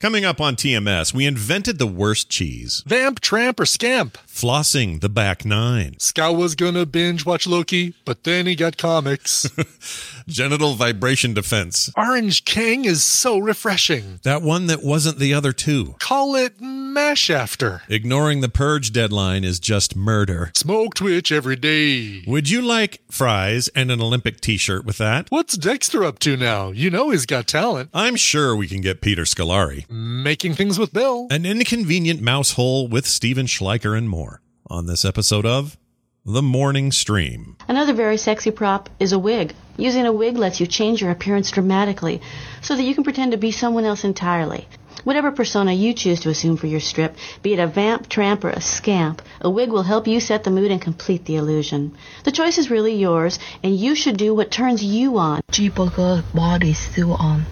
Coming up on TMS, we invented the worst cheese. Vamp, tramp, or scamp. Flossing the back nine. Scott was gonna binge watch Loki, but then he got comics. Genital vibration defense. Orange Kang is so refreshing. That one that wasn't the other two. Call it mash after. Ignoring the purge deadline is just murder. Smoke Twitch every day. Would you like fries and an Olympic t shirt with that? What's Dexter up to now? You know he's got talent. I'm sure we can get Peter Scolari. Making things with Bill. An inconvenient mouse hole with Stephen Schleicher and more on this episode of The Morning Stream. Another very sexy prop is a wig. Using a wig lets you change your appearance dramatically so that you can pretend to be someone else entirely. Whatever persona you choose to assume for your strip, be it a vamp, tramp, or a scamp, a wig will help you set the mood and complete the illusion. The choice is really yours, and you should do what turns you on. G-Burger body still on.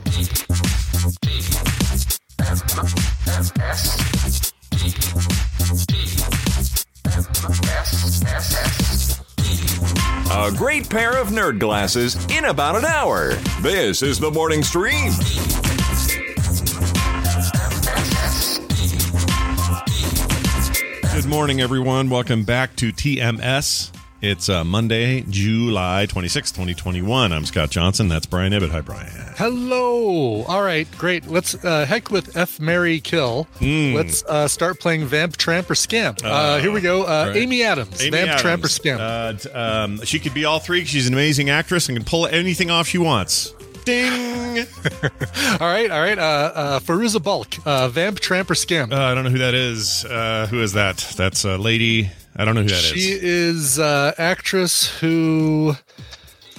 A great pair of nerd glasses in about an hour. This is the morning stream. Good morning, everyone. Welcome back to TMS. It's uh, Monday, July 26th, 2021. I'm Scott Johnson. That's Brian Ibbott. Hi, Brian. Hello. All right, great. Let's uh, heck with F Mary Kill. Mm. Let's uh, start playing Vamp, Tramp, or Scamp. Uh, here we go. Uh, right. Amy Adams. Amy Vamp, Adams. Tramp, or Scamp. Uh, um, she could be all three. She's an amazing actress and can pull anything off she wants. Ding! all right, all right. Uh, uh, Fairuza Balk. Uh, Vamp, Tramp, or Scamp. Uh, I don't know who that is. Uh, who is that? That's a lady. I don't know who that is. she is uh, actress who.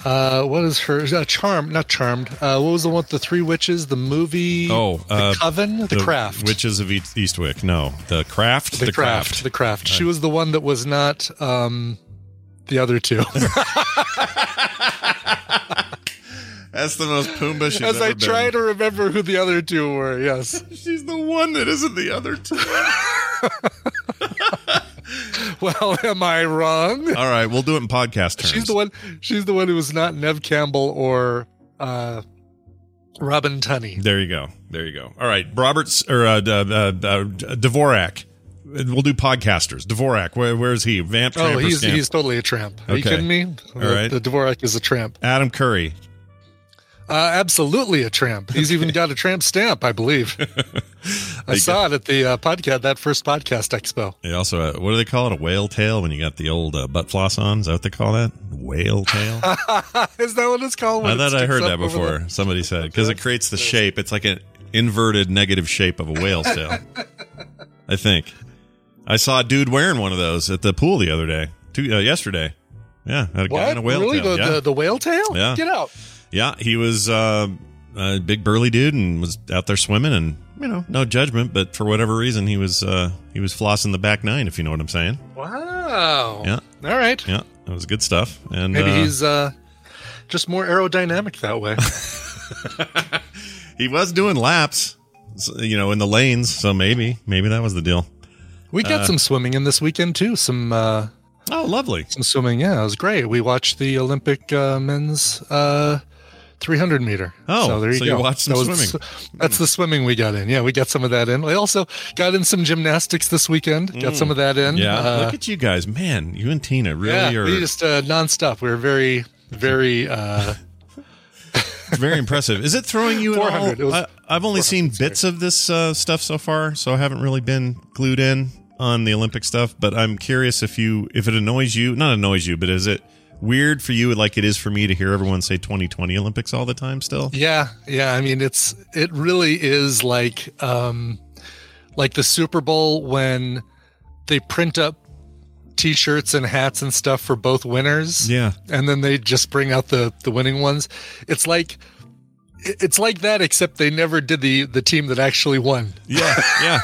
Uh, what is her uh, charm? Not charmed. Uh, what was the one the three witches? The movie. Oh, the uh, Coven. The, Craft. Witches of Eastwick. No, the Craft. The, craft, The Craft. She was the one that was not um, the other two. That's the most Pumbaa she's As ever I been. try to remember who the other two were. Yes. She's the one that isn't the other two. well, am I wrong? All right, we'll do it in podcast terms. She's the one. She's the one who was not Neve Campbell or uh, Robin Tunney. There you go. There you go. All right, Roberts or uh, uh, uh, uh, Dvorak. We'll do podcasters. Dvorak. Where, where is he? Vamp. Oh, he's scamp? he's totally a tramp. Are you kidding me? All the, right. the Dvorak is a tramp. Adam Curry. Uh, absolutely a tramp. He's even got a tramp stamp, I believe. I saw it at the uh, podcast, that first podcast expo. They also, uh, what do they call it? A whale tail when you got the old uh, butt floss on? Is that what they call that? Whale tail? is that what it's called? I thought I heard that before. the- Somebody said because it creates the shape. It's like an inverted negative shape of a whale's tail. I think. I saw a dude wearing one of those at the pool the other day. Two, uh, yesterday. Yeah, had a guy What? in a whale really? tail. The, yeah. the, the whale tail? Yeah. Get out. Yeah, he was uh, a big burly dude and was out there swimming and you know no judgment, but for whatever reason he was uh, he was flossing the back nine. If you know what I'm saying. Wow. Yeah. All right. Yeah, that was good stuff. And Maybe uh, he's uh, just more aerodynamic that way. he was doing laps, you know, in the lanes. So maybe, maybe that was the deal. We got Uh, some swimming in this weekend too. Some uh, oh, lovely. Some swimming. Yeah, it was great. We watched the Olympic uh, men's uh, 300 meter. Oh, so there you so go. you watched some That was- swimming. That's the swimming we got in. Yeah, we got some of that in. We also got in some gymnastics this weekend. Got Mm. some of that in. Yeah, Uh, look at you guys, man. You and Tina really yeah, are we just uh, nonstop. We were very, very. Uh, very impressive. Is it throwing you at all? 400. It was I, I've only seen bits of this uh, stuff so far, so I haven't really been glued in on the Olympic stuff. But I'm curious if you if it annoys you, not annoys you, but is it weird for you, like it is for me, to hear everyone say 2020 Olympics all the time? Still, yeah, yeah. I mean, it's it really is like um, like the Super Bowl when they print up t-shirts and hats and stuff for both winners. Yeah. And then they just bring out the the winning ones. It's like it's like that except they never did the the team that actually won. Yeah, yeah.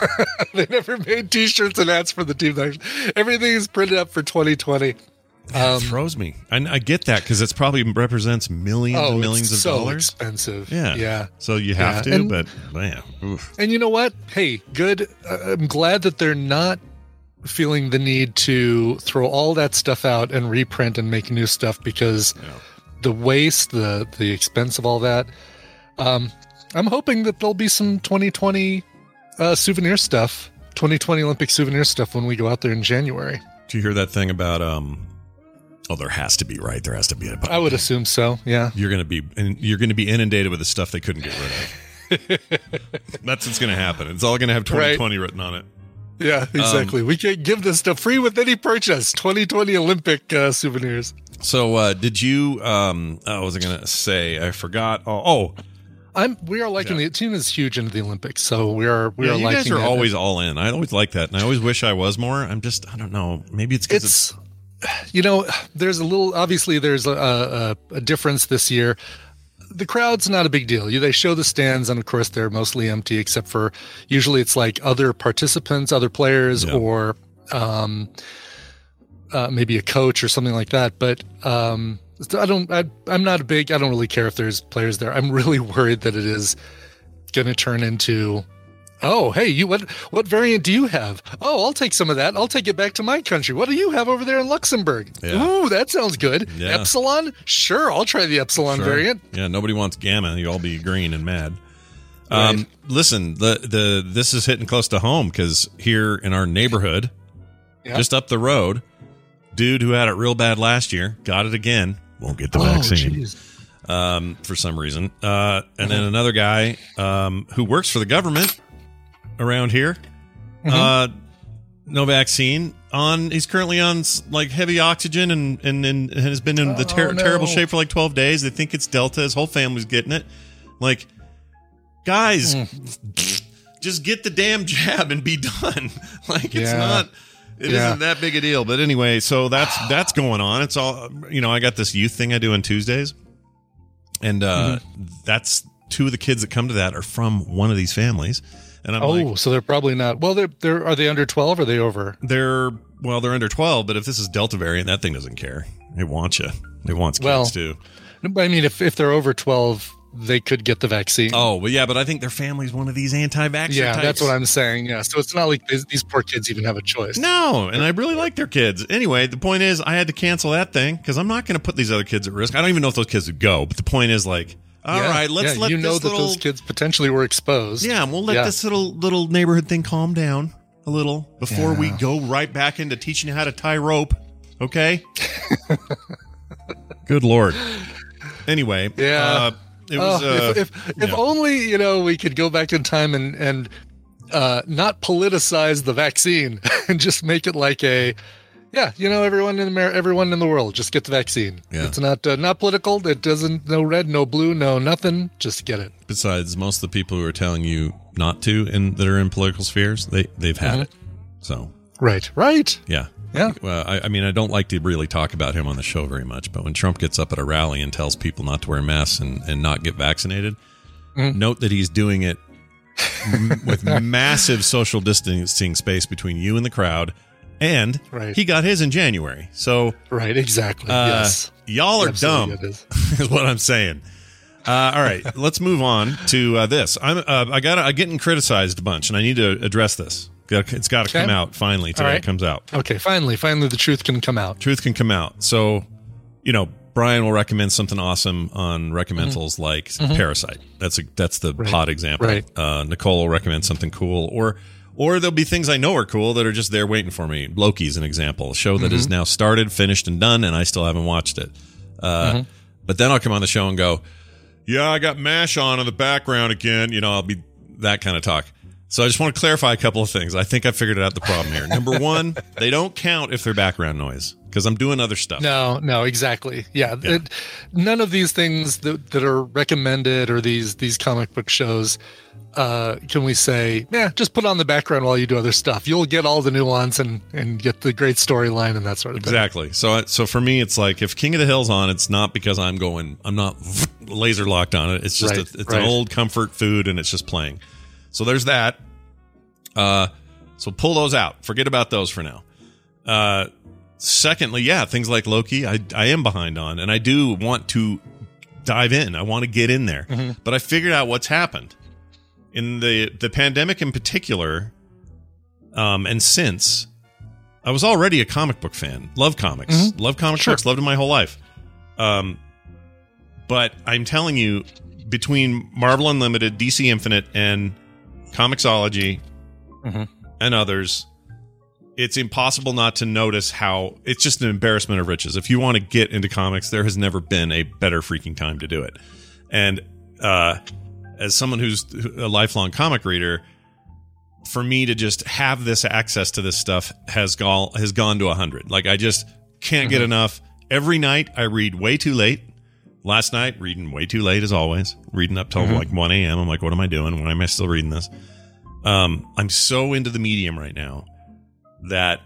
they never made t-shirts and hats for the team that actually, everything is printed up for 2020. It throws me. And I get that because it's probably represents millions Oh, and millions of so dollars. expensive. Yeah, Yeah. So you have Yeah, to, and- but man, oof. And you know what? Hey, good. Uh, I'm glad that they're not feeling the need to throw all that stuff out and reprint and make new stuff because the waste, the the expense of all that. Um, I'm hoping that there'll be some 2020 uh, souvenir stuff, 2020 Olympic souvenir stuff when we go out there in January. Do you hear that thing about um? Oh, there has to be right. There has to be. A, I would assume so. Yeah. You're gonna be and you're gonna be inundated with the stuff they couldn't get rid of. That's what's gonna happen. It's all gonna have 2020 written on it. Yeah, Um, exactly. we can't give this to free with any purchase. 2020 Olympic uh, souvenirs. So, uh, did you? Um, oh, was I gonna say? I forgot. Oh, oh I'm. We are liking the team is huge into the Olympics, so we are. We yeah, are you liking guys are always all in. I always like that, and I always wish I was more. I'm just, I don't know. Maybe it's because it's, It's, you know, there's a little. Obviously, there's a, a, a difference this year. The crowd's not a big deal. They show the stands, and of course, they're mostly empty, except for usually it's like other participants, other players, or um, uh, maybe a coach or something like that. But um, I don't. I, I'm not a big. I don't really care if there's players there. I'm really worried that it is going to turn into. Oh, hey, you what what variant do you have? Oh, I'll take some of that. I'll take it back to my country. What do you have over there in Luxembourg? Yeah. Ooh, that sounds good. Yeah. Epsilon? Sure, I'll try the Epsilon Sure. variant. Yeah, nobody wants gamma. You all be green and mad. Um, listen, the the this is hitting close to home because here in our neighborhood, Yeah. just up the road, dude who had it real bad last year got it again. Won't get the Oh, vaccine jeez. um, for some reason. Uh, and then another guy um, who works for the government around here. Mm-hmm. Uh, no vaccine on. He's currently on like heavy oxygen and and, and has been in the ter- Oh, no. terrible shape for like twelve days. They think it's Delta. His whole family's getting it. Like, guys, Mm. just get the damn jab and be done. like, it's Yeah. not. It Yeah. not that big a deal. But anyway, so that's that's going on. It's all you know. I got this youth thing I do on Tuesdays, and uh, Mm-hmm. that's two of the kids that come to that are from one of these families. And I'm Oh, like, so they're probably not. Well, they're they're are they under twelve? Or are they over? they're well, they're under twelve. But if this is Delta variant, that thing doesn't care. It wants you. It wants kids Well, too. But I mean, if if they're over twelve, they could get the vaccine. Oh, well, yeah, but I think their family's one of these anti-vaxxer yeah, types. that's what I'm saying. Yeah, so it's not like these, these poor kids even have a choice. No, and I really like their kids. Anyway, the point is, I had to cancel that thing because I'm not going to put these other kids at risk. I don't even know if those kids would go. But the point is, like, all Yeah, right, let's yeah, let you this know that those kids potentially were exposed. yeah, and we'll let Yeah. this little little neighborhood thing calm down a little before we go right back into teaching you how to tie rope. Okay. Good lord. Anyway, Yeah. uh, it was. Oh, uh, if if, if yeah. only you know we could go back in time and and uh, not politicize the vaccine and just make it like a yeah you know everyone in America, everyone in the world just get the vaccine. Yeah. It's not uh, not political. It doesn't no red no blue no nothing. Just get it. besides most of the people who are telling you not to and that are in political spheres, they they've had Mhm. it. So Right. Right. Yeah. Yeah. Well, I, I mean, I don't like to really talk about him on the show very much, but when Trump gets up at a rally and tells people not to wear masks and, and not get vaccinated, Mm-hmm. note that he's doing it m- with massive social distancing space between you and the crowd. And Right. he got his in January. So, Right. Exactly. uh, yes. y'all are Absolutely dumb, is. is what I'm saying. Uh, all right, let's move on to uh, this. I'm uh, I got I'm getting criticized a bunch, and I need to address this. It's got to Okay. come out finally today. Right. It comes out. Okay, finally, finally, the truth can come out. Truth can come out. So, you know, Brian will recommend something awesome on recommendals like Mhm. Parasite. That's a that's the Right. hot example. Right. Uh, Nicole will recommend something cool, or or there'll be things I know are cool that are just there waiting for me. Loki's an example, a show that is Mhm. now started, finished, and done, and I still haven't watched it. Uh, Mhm. But then I'll come on the show and go, "Yeah, I got Mash on in the background again." You know, I'll be that kind of talk. So I just want to clarify a couple of things. I think I figured out the problem here. Number one, they don't count if they're background noise because I'm doing other stuff. No, no, exactly. Yeah, It, none of these things that, that are recommended or these these comic book shows uh, can we say, yeah, just put on the background while you do other stuff. You'll get all the nuance and and get the great storyline and that sort of thing. Exactly. So, so for me, it's like if King of the Hill's on, it's not because I'm going, I'm not laser locked on it. It's just, Right, a, it's right. an old comfort food, and it's just playing. So there's that. Uh, so pull those out. Forget about those for now. Uh, secondly, yeah, things like Loki, I I am behind on, and I do want to dive in. I want to get in there, Mhm. but I figured out what's happened in the the pandemic in particular, um, and since I was already a comic book fan, love comics, Mhm. love comic Sure. books, loved them my whole life. Um, but I'm telling you, between Marvel Unlimited, DC Infinite, and Comixology, Mhm. and others, it's impossible not to notice how it's just an embarrassment of riches. If you want to get into comics, there has never been a better freaking time to do it. And uh, as someone who's a lifelong comic reader, for me to just have this access to this stuff has gone has gone to hundred. Like I just can't get Mhm. enough. Every night I read way too late. Last night reading way too late as always. Reading up till Mhm. like one a.m. I'm like, what am I doing? Why am I still reading this? Um, I'm so into the medium right now that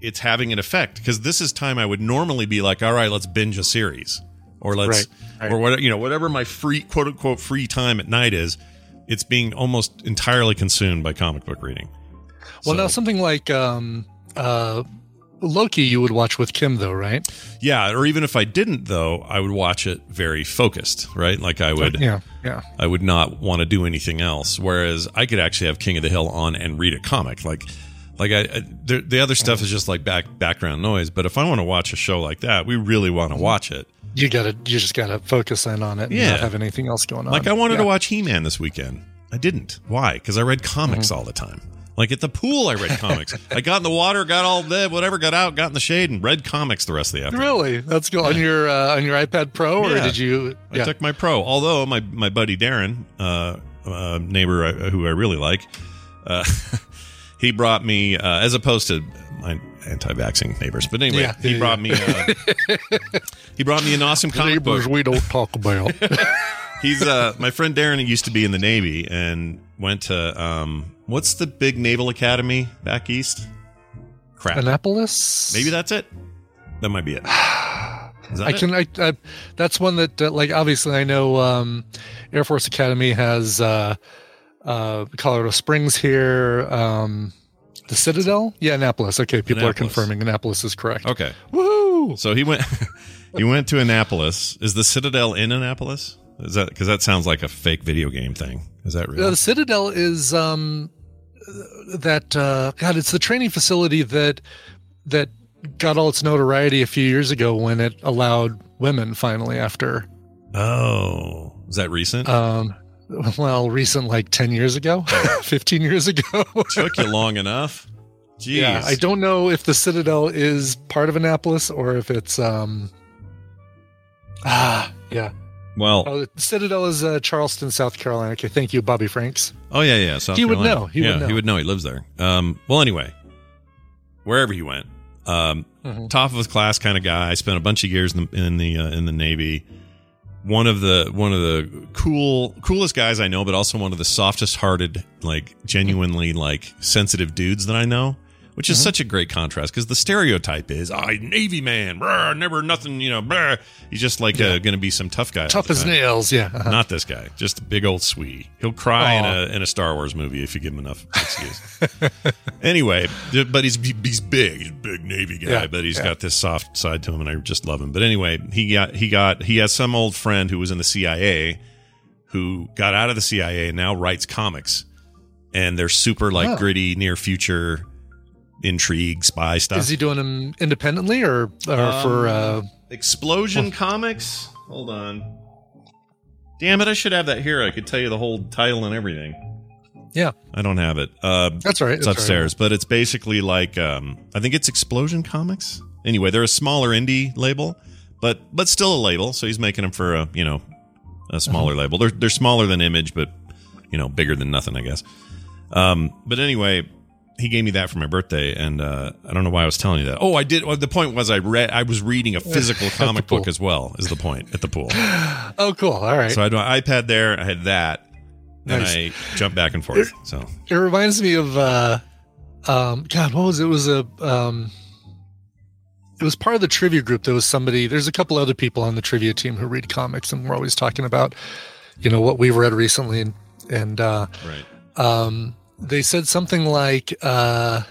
it's having an effect because this is time I would normally be like, all right, let's binge a series or let's Right, right. or whatever you know whatever my free quote unquote free time at night is. It's being almost entirely consumed by comic book reading. Well, So- now something like um, uh, Loki, you would watch with Kim, though, right? Yeah, or even if I didn't though, I would watch it very focused, right? Like I would Yeah, yeah. I would not want to do anything else. Whereas I could actually have King of the Hill on and read a comic. Like like I, I the, the other stuff is just like back background noise, but if I want to watch a show like that, we really want to watch it. You gotta, you just gotta focus in on it and Yeah. not have anything else going on. Like I wanted Yeah. to watch He-Man this weekend. I didn't. Why? Because I read comics all the time. Like at the pool, I read comics. I got in the water, got all the whatever, got out, got in the shade, and read comics the rest of the afternoon. Really? That's go on your uh, on your iPad Pro, or Yeah. did you? I took my pro. Although my my buddy Darren, uh, uh, neighbor uh, who I really like, uh, he brought me uh, as opposed to my anti-vaxxing neighbors. But anyway, Yeah, he yeah, brought yeah. me. Uh, he brought me an awesome comic book. neighbors we don't talk about. He's uh, my friend Darren. Used to be in the Navy and went to um, what's the big naval academy back east? Crap. Annapolis. Maybe that's it. That might be it. Is that I it? can. I, I that's one that uh, like obviously I know um, Air Force Academy has uh, uh, Colorado Springs here. Um, the Citadel, yeah, Annapolis. Okay, people are confirming Annapolis is correct. Okay. Woohoo! So he went. he went to Annapolis. Is the Citadel in Annapolis? Is that because that sounds like a fake video game thing? Is that real? Uh, the Citadel is um, that uh, God. It's the training facility that that got all its notoriety a few years ago when it allowed women finally after oh, is that recent? um, well, recent like ten years ago, fifteen years ago. Took you long enough. Jeez. Yeah, I don't know if the Citadel is part of Annapolis or if it's um. Ah, yeah. Well, Oh, the Citadel is uh, Charleston, South Carolina. Okay, thank you, Bobby Franks. oh yeah, yeah. South He would know. He yeah, would know. he would know. He lives there. Um. Well, anyway, wherever he went, um, Mhm. top of his class kind of guy. Spent a bunch of years in the in the uh, in the Navy. One of the one of the cool coolest guys I know, but also one of the softest hearted, like genuinely like sensitive dudes that I know. Which is Mhm. such a great contrast because the stereotype is, oh, Navy man, brr, never nothing, you know, brr. he's just like uh, going to be some tough guy. Tough as nails, yeah. Uh-huh. Not this guy, just a big old Swede. He'll cry in a in a Star Wars movie if you give him enough excuse. anyway, but he's he's big, he's a big Navy guy, Yeah, but he's yeah. got this soft side to him, and I just love him. But anyway, he got he got he has some old friend who was in the CIA, who got out of the CIA and now writes comics, and they're super like Oh. gritty, near future intrigue, spy stuff. Is he doing them independently or, or for? Uh, Explosion Comics? Hold on. Damn it! I should have that here. I could tell you the whole title and everything. yeah, I don't have it. Uh, That's all right, It's that's upstairs, but it's basically like um, I think it's Explosion Comics. Anyway, they're a smaller indie label, but but still a label. So he's making them for a you know a smaller Uh-huh. label. They're they're smaller than Image, but you know bigger than nothing, I guess. Um, but anyway, he gave me that for my birthday, and uh, I don't know why I was telling you that. Oh, I did. Well, the point was I read. I was reading a physical comic book as well. Is the point at the pool? oh, cool. All right. So I had my iPad there. I had that, and I jumped back and forth. So It reminds me of uh um God, what was it? It was a um it was part of the trivia group. There was somebody there's a couple other people on the trivia team who read comics and we're always talking about, you know, what we've read recently and, and uh right. um they said something like uh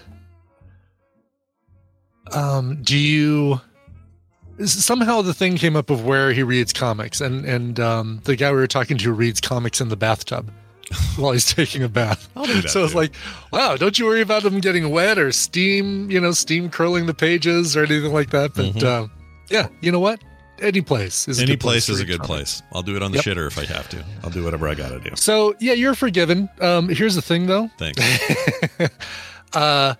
um do you somehow the thing came up of where he reads comics and and um the guy we were talking to reads comics in the bathtub while he's taking a bath. So it's like wow don't you worry about them getting wet or steam you know steam curling the pages or anything like that. But Mhm. uh, yeah you know what any place is a any good place to is a good place. I'll do it on the Yep. shitter if I have to. I'll do whatever I got to do. so yeah you're forgiven um here's the thing though Thanks. uh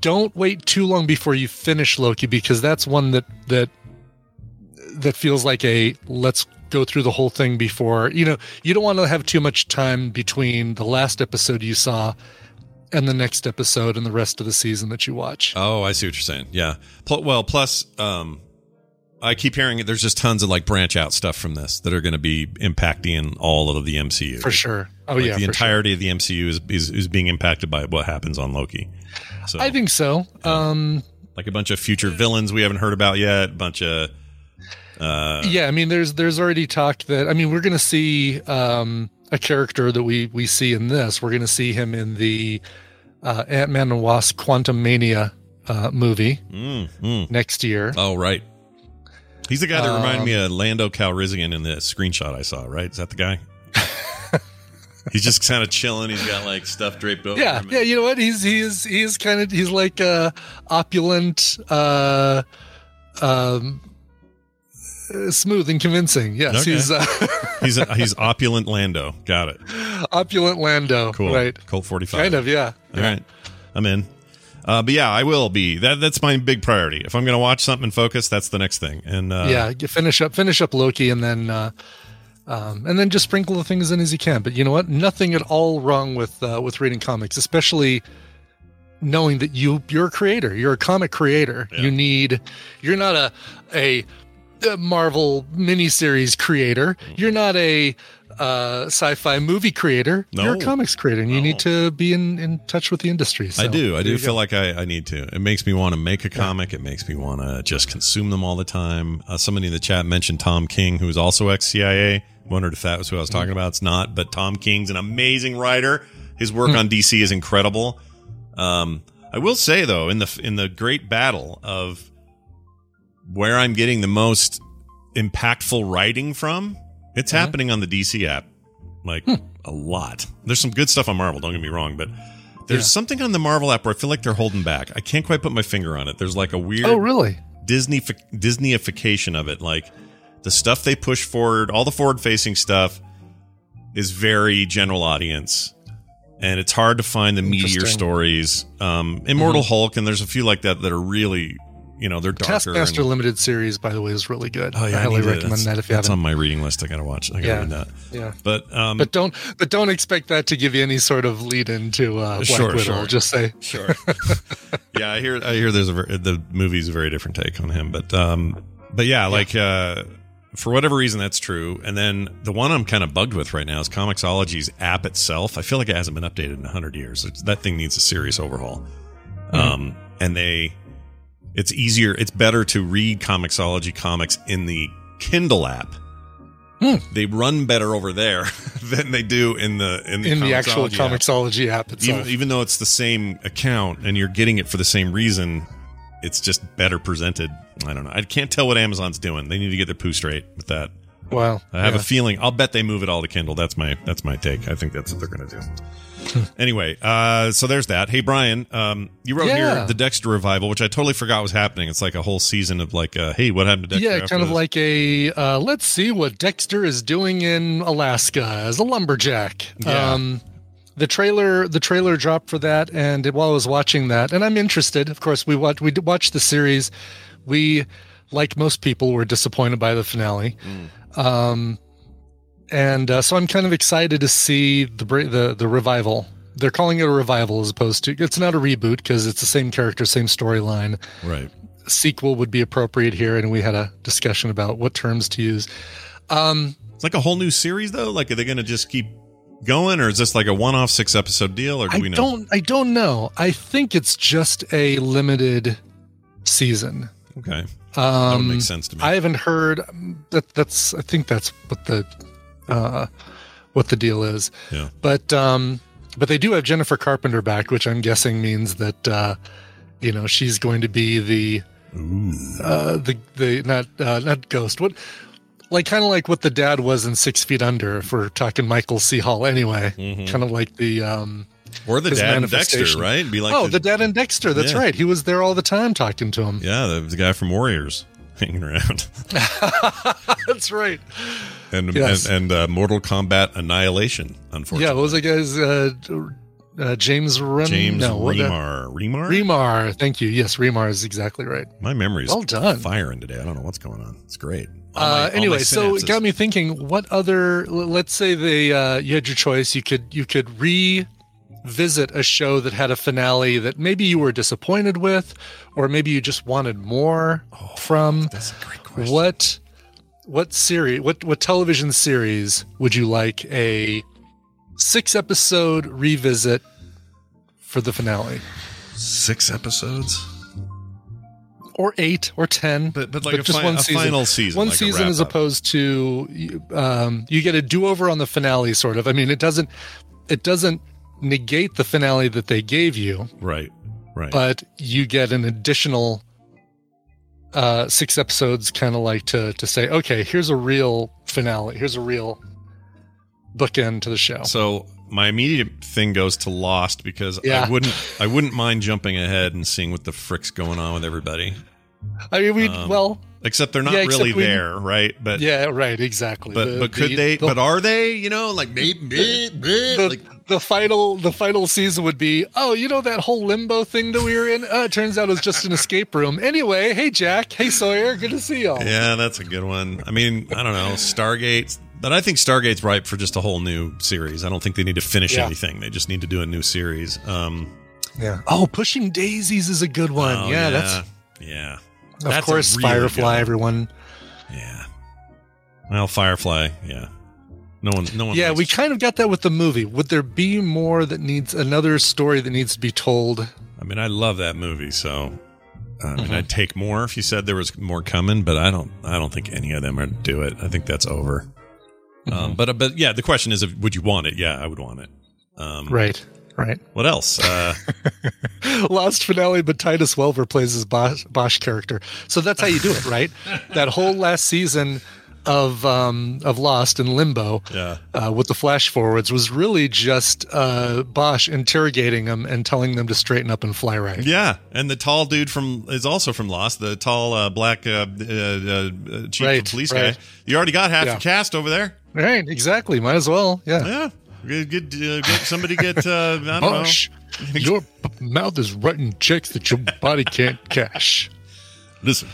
don't wait too long before you finish loki because that's one that that that feels like a let's go through the whole thing before you know you don't want to have too much time between the last episode you saw and the next episode and the rest of the season that you watch Oh, I see what you're saying. Yeah. Well, plus, um, I keep hearing it. There's just tons of like branch out stuff from this that are going to be impacting all of the MCU for sure oh Like, yeah the entirety of the MCU is, is is being impacted by what happens on Loki. So i think so um like a bunch of future villains we haven't heard about yet. A bunch of uh, yeah i mean there's there's already talk that i mean we're gonna see um a character that we we see in this we're gonna see him in the uh ant-man and wasp quantum mania uh movie mm, mm. next year Oh, right. He's the guy that reminded Um, me of Lando Calrissian in the screenshot I saw. Right? Is that the guy? He's just kind of chilling. He's got like stuff draped over yeah him. yeah you know what he's he's he's kind of he's like uh opulent uh um smooth and convincing yes Okay. he's uh, he's he's opulent Lando. Got it. opulent lando Cool. right Colt 45. kind of yeah All right. I'm in. Uh, but yeah, I will be. That that's my big priority. If I'm going to watch something and focus, that's the next thing. And uh, yeah you finish up finish up loki and then uh um, and then just sprinkle the things in as you can but you know what nothing at all wrong with uh, with reading comics especially knowing that you you're a creator you're a comic creator you need you're not a a, a marvel miniseries creator Mm-hmm. you're not a uh, sci-fi movie creator No. you're a comics creator and you need to be in in touch with the industry so I do. I do feel go. like I, I need to. It makes me want to make a comic. It makes me want to just consume them all the time. Uh, somebody in the chat mentioned Tom King, who is also ex CIA. Wondered if that was who I was talking about. It's not, but Tom King's an amazing writer. His work Hmm. on DC is incredible. Um, I will say though, in the in the great battle of where I'm getting the most impactful writing from, it's Uh-huh. happening on the DC app, like Hmm. a lot. There's some good stuff on Marvel. Don't get me wrong, but there's Yeah. something on the Marvel app where I feel like they're holding back. I can't quite put my finger on it. There's like a weird oh really Disney Disneyification of it. Like the stuff they push forward, all the forward facing stuff is very general audience. And it's hard to find the meteor stories. Um, Immortal Mhm. Hulk, and there's a few like that that are really, you know, they're darker. taskmaster and- limited series by the way is really good oh yeah, i I highly to- recommend that if you that's haven't on my reading list. I gotta watch. I gotta Yeah. read that. Yeah. But um, but don't but don't expect that to give you any sort of lead into uh, Black Sure, Widow. sure. I'll just say Sure. yeah, I hear. I hear. There's a ver- the movie's a very different take on him, but um, but yeah, like uh, for whatever reason that's true. And then the one I'm kind of bugged with right now is Comixology's app itself. I feel like it hasn't been updated in hundred years. It's, that thing needs a serious overhaul. Um, and they, it's easier, it's better to read Comixology comics in the Kindle app. Hmm. They run better over there than they do in the in the, in the actual Comixology app. Comixology app itself. Even, even though it's the same account and you're getting it for the same reason, it's just better presented. I don't know. I can't tell what Amazon's doing. They need to get their poo straight with that. Wow. I have yeah. a feeling. I'll bet they move it all to Kindle. That's my that's my take. I think that's what they're going to do. anyway, uh, so there's that. Hey Brian, um, you wrote Yeah. here the Dexter revival, which I totally forgot was happening. It's like a whole season of like, uh, hey, what happened to Dexter? yeah, kind of this? like a uh, let's see what Dexter is doing in Alaska as a lumberjack. Yeah. Um, the trailer, the trailer dropped for that, and while I was watching that, and I'm interested. Of course, we watched we watched the series. We, like most people, were disappointed by the finale. Um, and uh, so I'm kind of excited to see the the the revival. They're calling it a revival as opposed to it's not a reboot because it's the same character, same storyline right. sequel would be appropriate here, and we had a discussion about what terms to use. Um, It's like a whole new series though. Like, are they going to just keep going, or is this like a one-off six episode deal, or do I we know? don't, I don't know. I think it's just a limited season. Okay, that would Um, sense to me. I haven't heard that. That's I think that's what the uh, what the deal is. Yeah. But um, but they do have Jennifer Carpenter back, which I'm guessing means that uh, you know she's going to be the uh, the the not uh, not ghost. What like kind of like what the dad was in Six Feet Under. If we're talking Michael C. Hall, anyway, kind of like the um, or the dad and Dexter, right? Be like oh, the- the, dad and Dexter. That's Yeah. right. He was there all the time talking to him. Yeah, the, the guy from Warriors hanging around, That's right. and Yes. and, and uh, Mortal Kombat Annihilation. Unfortunately, Yeah, what was that guy's uh, uh, James Rem- James no, uh, Remar. Remar. Remar. Thank you. Yes, Remar is exactly right. My memory's Well done. firing today. I don't know what's going on. It's great. My- Uh, anyway, so it got me thinking. What other? Let's say they uh, you had your choice. You could you could revisit a show that had a finale that maybe you were disappointed with, or maybe you just wanted more from. Oh, That's a great question. What what series? What what television series would you like a six episode revisit for the finale? Six episodes. or eight or ten, but but like a fi- a final season, One like season as opposed to um, you get a do over on the finale, sort of. I mean, it doesn't it doesn't negate the finale that they gave you, Right. Right. but you get an additional uh, six episodes, kind of like to to say, okay, here's a real finale, here's a real bookend to the show. So my immediate thing goes to Lost because Yeah. I wouldn't I wouldn't mind jumping ahead and seeing what the frick's going on with everybody. I mean, we Um, well, Except they're not Yeah, except really we- there, right? But yeah, right, exactly. but The- but could the- they? the- but are they? You know, like maybe the, the final the final season would be oh you know that whole limbo thing that we were in uh, it turns out it was just an escape room anyway hey jack hey sawyer good to see y'all Yeah, that's a good one. I mean, I don't know, Stargate, but I think Stargate's ripe for just a whole new series. I don't think they need to finish Yeah. anything. They just need to do a new series. Um, yeah oh pushing daisies is a good one oh, yeah, that's yeah. Of That's a course really firefly one. everyone Yeah. Well, Firefly, yeah. No one, no one. yeah we kind of got that with the movie would there be more that needs another story that needs to be told I mean, I love that movie, so I mean, Mhm. I'd take more if you said there was more coming, but I don't. I don't think any of them are do it. I think that's over. Mm-hmm. Um, but but yeah, the question is, if, would you want it? Yeah, I would want it. Um, right right What else? Uh, Lost finale, but Titus Welliver plays his Bosch, Bosch character. So that's how you do it, right? that whole last season of um, of Lost in Limbo, Yeah. uh, with the flash forwards, was really just uh, Bosch interrogating them and telling them to straighten up and fly right. yeah, and the tall dude from is also from Lost. The tall uh, black uh, uh, uh, chief Right, of police right. guy. You already got half Yeah. the cast over there. Right, exactly. Might as well. Yeah. Yeah. Get, get, uh, get somebody get uh, I don't Bosch, know. your mouth is writing checks that your body can't cash. Listen,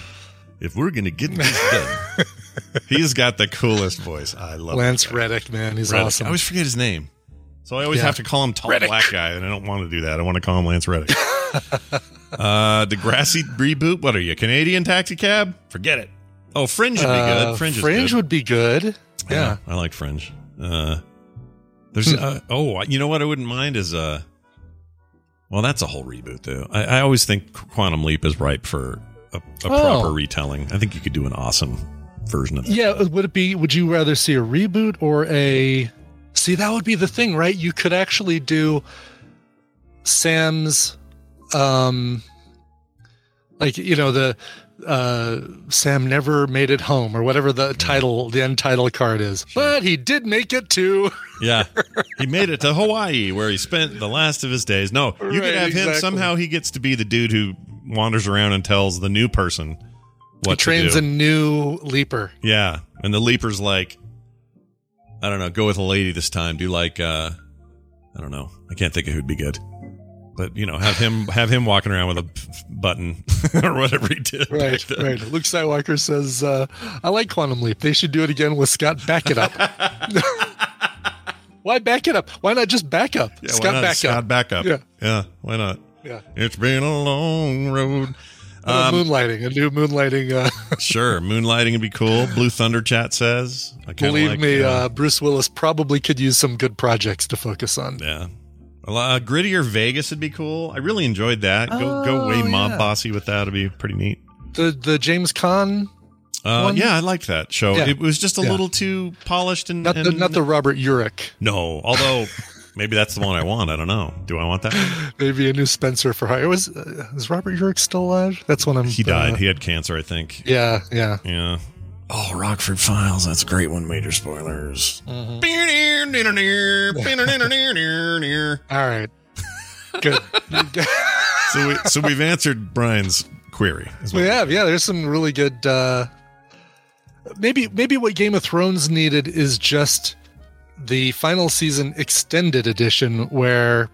if we're gonna get this done, he's got the coolest voice. I love Lance that guy. Reddick, man, he's Reddick. awesome. I always forget his name, so I always Yeah. have to call him tall Reddick. black guy, and I don't want to do that. I want to call him Lance Reddick. uh, Degrassi reboot. What are you, Canadian Taxi Cab? Forget it. Oh, Fringe would be Uh, good. Fringe, is Fringe good. would be good. Yeah. I like Fringe. Uh, there's Hmm. uh, oh, you know what I wouldn't mind is uh, Well, that's a whole reboot, though. I, I always think Quantum Leap is ripe for a, a Oh. proper retelling. I think you could do an awesome version of that. Yeah, would it be? Would you rather see a reboot or a? See, that would be the thing, right? You could actually do Sam's, um, like you know the uh Sam never made it home or whatever the title, the end title card is, but he did make it to. Yeah, he made it to Hawaii, where he spent the last of his days. No, you Right, could have him somehow. He gets to be the dude who wanders around and tells the new person what he trains a new leaper. Yeah, and the leaper's like, I don't know, go with a lady this time. Do like, uh I don't know, I can't think of who'd be good, but you know, have him have him walking around with a button or whatever he did. Right, right. Luke Skywalker says, uh, "I like Quantum Leap. They should do it again with Scott. Back it up. Why back it up? Why not just back up? Yeah, Scott, why not back Scott up. back up. Yeah. yeah, why not? Yeah. It's been a long road. Um, moonlighting, a new moonlighting. Uh, sure, moonlighting would be cool. Blue Thunder Chat says. I believe like, me, uh, uh, Bruce Willis probably could use some good projects to focus on. Yeah. A lot- grittier Vegas would be cool. I really enjoyed that. Go go Oh, way mob yeah. bossy with that. It'd be pretty neat. The the James Caan, Uh, yeah, I liked that show. Yeah. It was just a Yeah. little too polished and not the and- not the Robert Urich. no. Although maybe that's the one I want. I don't know. Do I want that? Maybe a new Spencer for hire. Was uh, is Robert Urich still alive? That's when I'm. He died. uh, he had cancer, I think. yeah, yeah. Yeah. Oh, Rockford Files. That's a great one. Major spoilers. Mm-hmm. All right. Good. we so we've answered Brian's query. We have, yeah. There's some really good. Uh, maybe, maybe what Game of Thrones needed is just the final season extended edition, where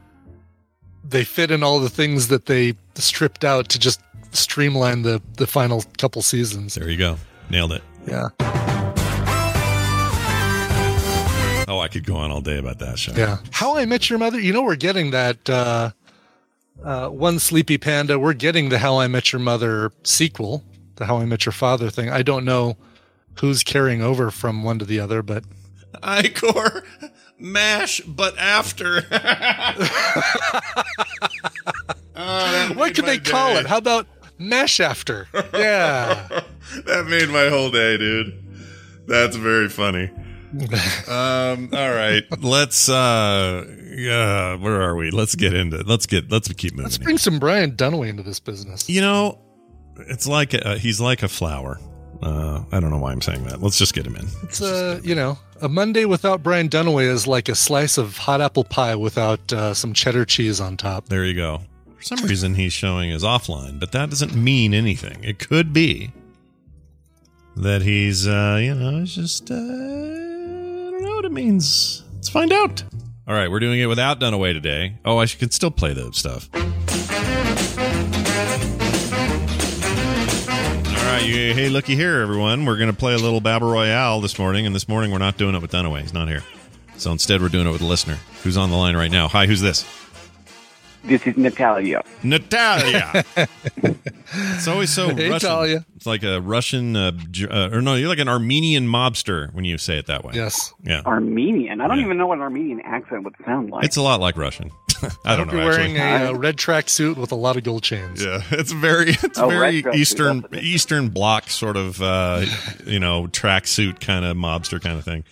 they fit in all the things that they stripped out to just streamline the the final couple seasons. There you go. Nailed it. Yeah, Oh, I could go on all day about that show. yeah. How I Met Your Mother. You know, we're getting that. Uh, uh, one sleepy panda. We're getting the How I Met Your Mother sequel, the How I Met Your Father thing. I don't know who's carrying over from one to the other, but Icor mash, but after. Oh, what could they call it? How about Mash After? Yeah. that made my whole day, dude. That's very funny. um, all right, let's. uh Yeah, where are we? Let's get into. it. Let's get. Let's keep moving. Let's here. bring some Brian Dunaway into this business. You know, it's like a, he's like a flower. Uh, I don't know why I'm saying that. Let's just get him in. It's uh, you know, a Monday without Brian Dunaway is like a slice of hot apple pie without uh, some cheddar cheese on top. There you go. For some reason, he's showing his offline, but that doesn't mean anything. It could be that he's, uh, you know, it's just, uh, I don't know what it means. Let's find out. All right, we're doing it without Dunaway today. Oh, I should, can still play the stuff. All right, you, hey, looky here, everyone. We're going to play a little Battle Royale this morning, and this morning we're not doing it with Dunaway. He's not here. So instead, we're doing it with a listener who's on the line right now. Hi, who's this? This is Natalia. Natalia. it's always so Hey, Russian. Talia. It's like a Russian, uh, uh, or no, you're like an Armenian mobster when you say it that way. Yes. Yeah. Armenian. I don't Yeah. even know what an Armenian accent would sound like. It's a lot like Russian. I don't know. You're wearing actually. a uh, red track suit with a lot of gold chains. Yeah, it's very, it's Oh, very Eastern, that's it. Eastern Bloc sort of, uh, you know, tracksuit kind of mobster kind of thing.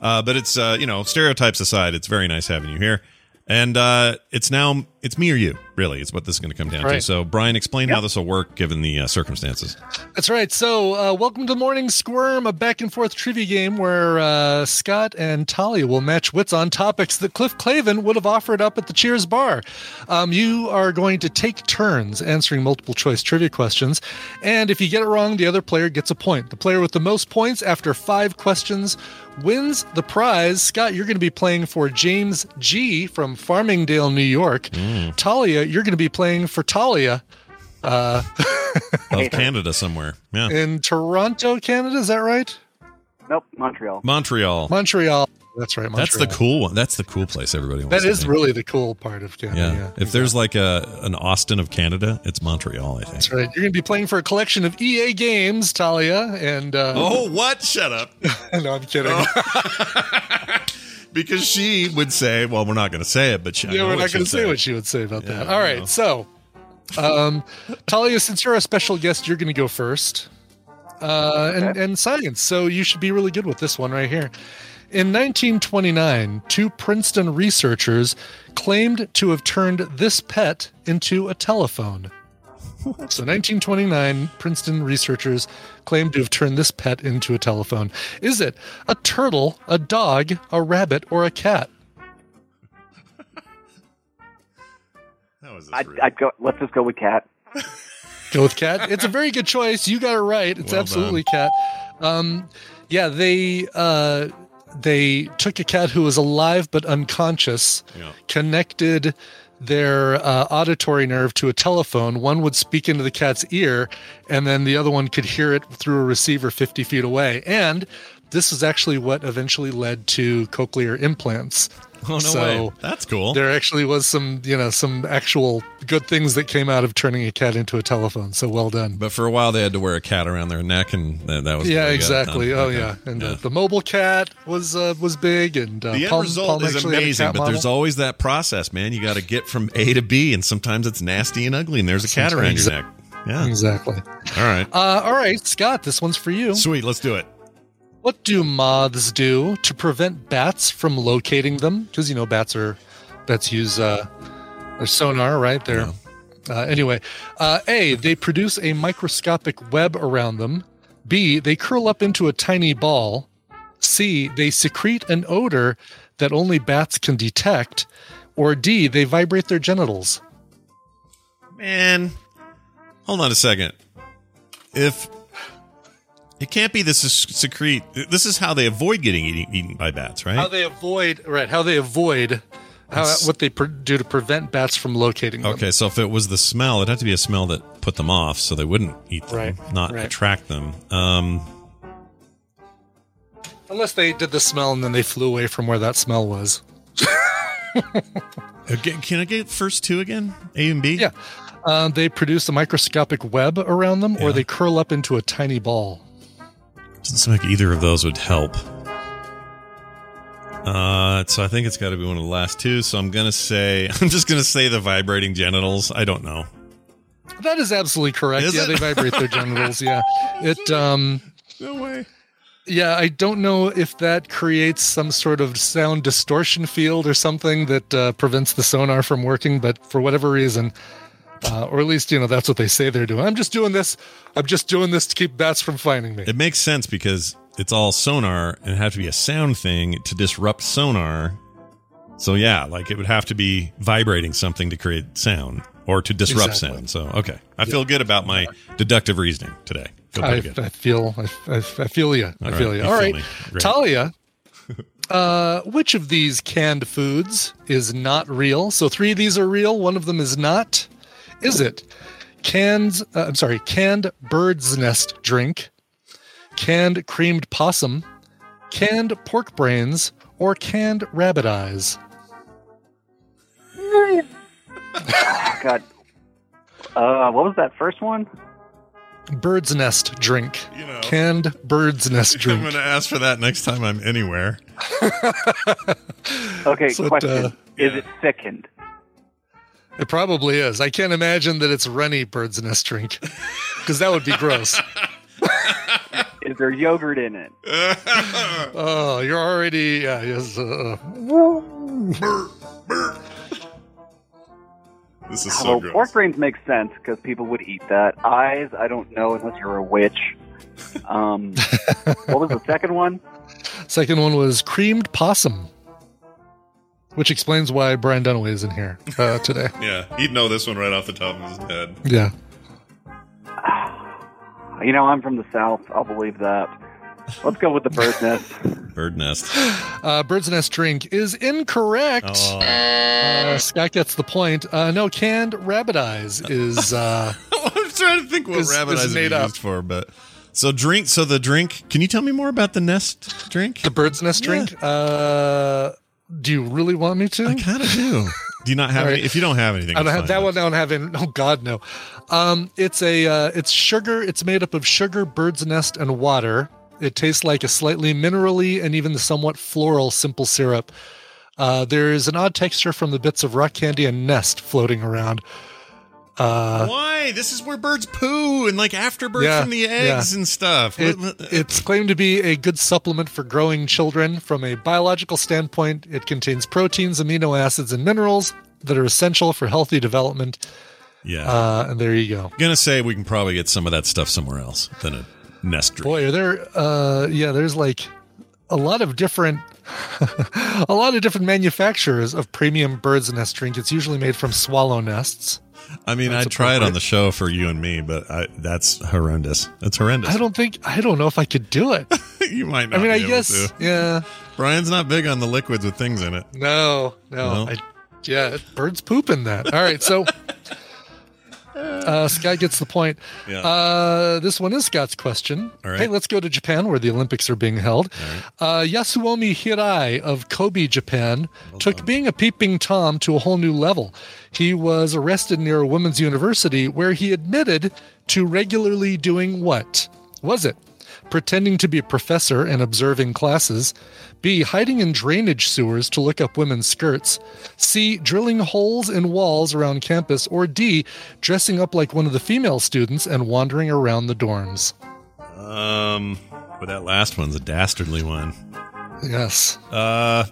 Uh, but it's, uh, you know, stereotypes aside, it's very nice having you here. And uh, it's now, it's me or you, really, It's what this is going to come down to. So, Brian, explain how this will work given the uh, circumstances. That's right. So, uh, welcome to Morning Squirm, a back and forth trivia game where uh, Scott and Talia will match wits on topics that Cliff Clavin would have offered up at the Cheers bar. Um, you are going to take turns answering multiple choice trivia questions, and if you get it wrong, the other player gets a point. The player with the most points after five questions wins the prize. Scott, you're going to be playing for James G from Farmingdale, New York. Talia, you're going to be playing for Talia. Uh, Of Canada somewhere. Yeah. in Toronto, Canada. Is that right? Nope, Montreal. Montreal. Montreal. That's right. Montreal. That's the cool one. That's the cool place everybody wants That to is be. really the cool part of Canada. Yeah. Yeah. If there's like a an Austin of Canada, it's Montreal, I think. That's right. You're going to be playing for a collection of EA games, Talia, and uh, Oh, what? Shut up. no, I'm kidding. because she would say, "Well, we're not going to say it," but she, yeah, we're not going to say what she would say about Yeah, that. All right, know. so um, Talia, since you're a special guest, you're going to go first. Uh, and, and science, so you should be really good with this one right here. In 1929, two Princeton researchers claimed to have turned this pet into a telephone. So, 1929, Princeton researchers claimed to have turned this pet into a telephone. Is it a turtle, a dog, a rabbit, or a cat? I'd, I'd go. Let's just go with cat. Go with cat. It's a very good choice. You got it right. It's Well absolutely cat. Um, yeah, they uh, they took a cat who was alive but unconscious, connected their uh, auditory nerve to a telephone. One would speak into the cat's ear, and then the other one could hear it through a receiver 50 feet away. And this is actually what eventually led to cochlear implants. Oh, no so way. That's cool. There actually was some, you know, some actual good things that came out of turning a cat into a telephone. So well done. But for a while, they had to wear a cat around their neck, and that, that was yeah, way they got it exactly. Oh Okay. yeah, and The, the mobile cat was uh, was big, and uh, the end Palm- result Palm is actually had a amazing, but there's always that process, man. You got to get from A to B, and sometimes it's nasty and ugly, and there's a cat around your neck. Yeah, exactly. All right, Uh, all right, Scott, this one's for you. Sweet, let's do it. What do moths do to prevent bats from locating them? Because you know bats are bats use uh, their sonar, right? They're uh, anyway. Uh, a they produce a microscopic web around them. B they curl up into a tiny ball. C they secrete an odor that only bats can detect. Or D they vibrate their genitals. Man, hold on a second. If it can't be this is secrete, this is how they avoid getting eaten, eaten by bats, right? How they avoid right? How they avoid how, what they pr- do to prevent bats from locating them. Okay, so if it was the smell, it'd have to be a smell that put them off, so they wouldn't eat them, Right, not right. attract them. Um, Unless they did the smell and then they flew away from where that smell was. again, can I get first two again? A and B. Yeah. Um, they produce a microscopic web around them, or they curl up into a tiny ball. Doesn't seem like either of those would help. Uh, so I think it's got to be one of the last two. So I'm gonna say I'm just gonna say the vibrating genitals. I don't know. That is absolutely correct. Is yeah, it? they vibrate their genitals. Yeah, it. Um, no way. Yeah, I don't know if that creates some sort of sound distortion field or something that uh, prevents the sonar from working, but for whatever reason, uh, or at least you know that's what they say they're doing. I'm just doing this. I'm just doing this to keep bats from finding me. It makes sense because it's all sonar and it have to be a sound thing to disrupt sonar. So yeah, like it would have to be vibrating something to create sound or to disrupt Exactly. sound. So okay, I feel good about my deductive reasoning today. I. I feel I, I, I feel you. I feel you. All feel right, Talia. Uh, which of these canned foods is not real? So three of these are real. One of them is not. Is it canned? Uh, I'm sorry, canned bird's nest drink, canned creamed possum, canned pork brains, or canned rabbit eyes? God. Uh, what was that first one? Bird's nest drink. Canned bird's nest drink. I'm going to ask for that next time I'm anywhere. Okay, So it, question. uh, Is it thickened? It probably is. I can't imagine that it's runny bird's nest drink because that would be gross. Is there yogurt in it? oh, you're already yeah. Yes, uh, This is well, pork brains make sense because people would eat that. Eyes, I don't know unless you're a witch. Um, what was the second one? second one was creamed possum, which explains why Brian Dunaway is in here uh, today. Yeah, he'd know this one right off the top of his head. Yeah. You know, I'm from the south. I'll believe that. Let's go with the bird's nest. Bird nest. Uh, bird's nest drink is incorrect. Oh. Uh, Scott gets the point. Uh, no, canned rabbit eyes is. Uh, I'm trying to think what is- rabbit is eyes made up. used for, but so drink. So the drink. Can you tell me more about the nest drink? The bird's nest drink. Uh, do you really want me to? I kind of do. Do you not have All any? If you don't have anything, I don't have that one. I don't have any. Oh God, no. Um, it's a uh, it's sugar. It's made up of sugar, bird's nest, and water. It tastes like a slightly minerally and even somewhat floral simple syrup. Uh, there is an odd texture from the bits of rock candy and nest floating around. Uh, Why? This is where birds poo and like afterbirth Yeah, from the eggs yeah. and stuff. It, what- it's claimed to be a good supplement for growing children. From a biological standpoint, it contains proteins, amino acids, and minerals that are essential for healthy development. yeah. Uh, and there you go. gonna say we can probably get some of that stuff somewhere else than a nest drink. Boy, are there, uh, yeah, there's like a lot of different, a lot of different manufacturers of premium bird's nest drink. It's usually made from swallow nests. I mean, I'd try it on the show for you and me, but I, that's horrendous. That's horrendous. I don't think, I don't know if I could do it. you might I not. mean, I able guess, to. yeah, Brian's not big on the liquids with things in it. no, no, No? I, yeah, birds poop in that. All right, so uh, Scott gets the point. Yeah. Uh, this one is Scott's question. All right. Hey, let's go to Japan where the Olympics are being held. Uh, Yasuomi Hirai of Kobe, Japan, took being a peeping Tom to a whole new level. He was arrested near a women's university where he admitted to regularly doing what? Was it pretending to be a professor and observing classes? B. Hiding in drainage sewers to look up women's skirts. C. Drilling holes in walls around campus. Or D. Dressing up like one of the female students and wandering around the dorms. Um, but that last one's a dastardly one. Yes. Uh,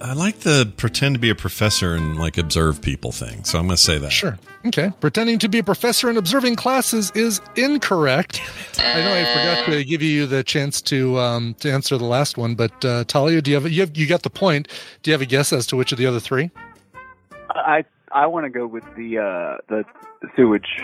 I like the pretend to be a professor and like observe people thing. So I'm going to say that. Sure. Okay. Pretending to be a professor and observing classes is incorrect. I know I forgot to give you the chance to um, to answer the last one, but uh, Talia, do you have, you have you got the point? Do you have a guess as to which of the other three? I I want to go with the uh, the sewage.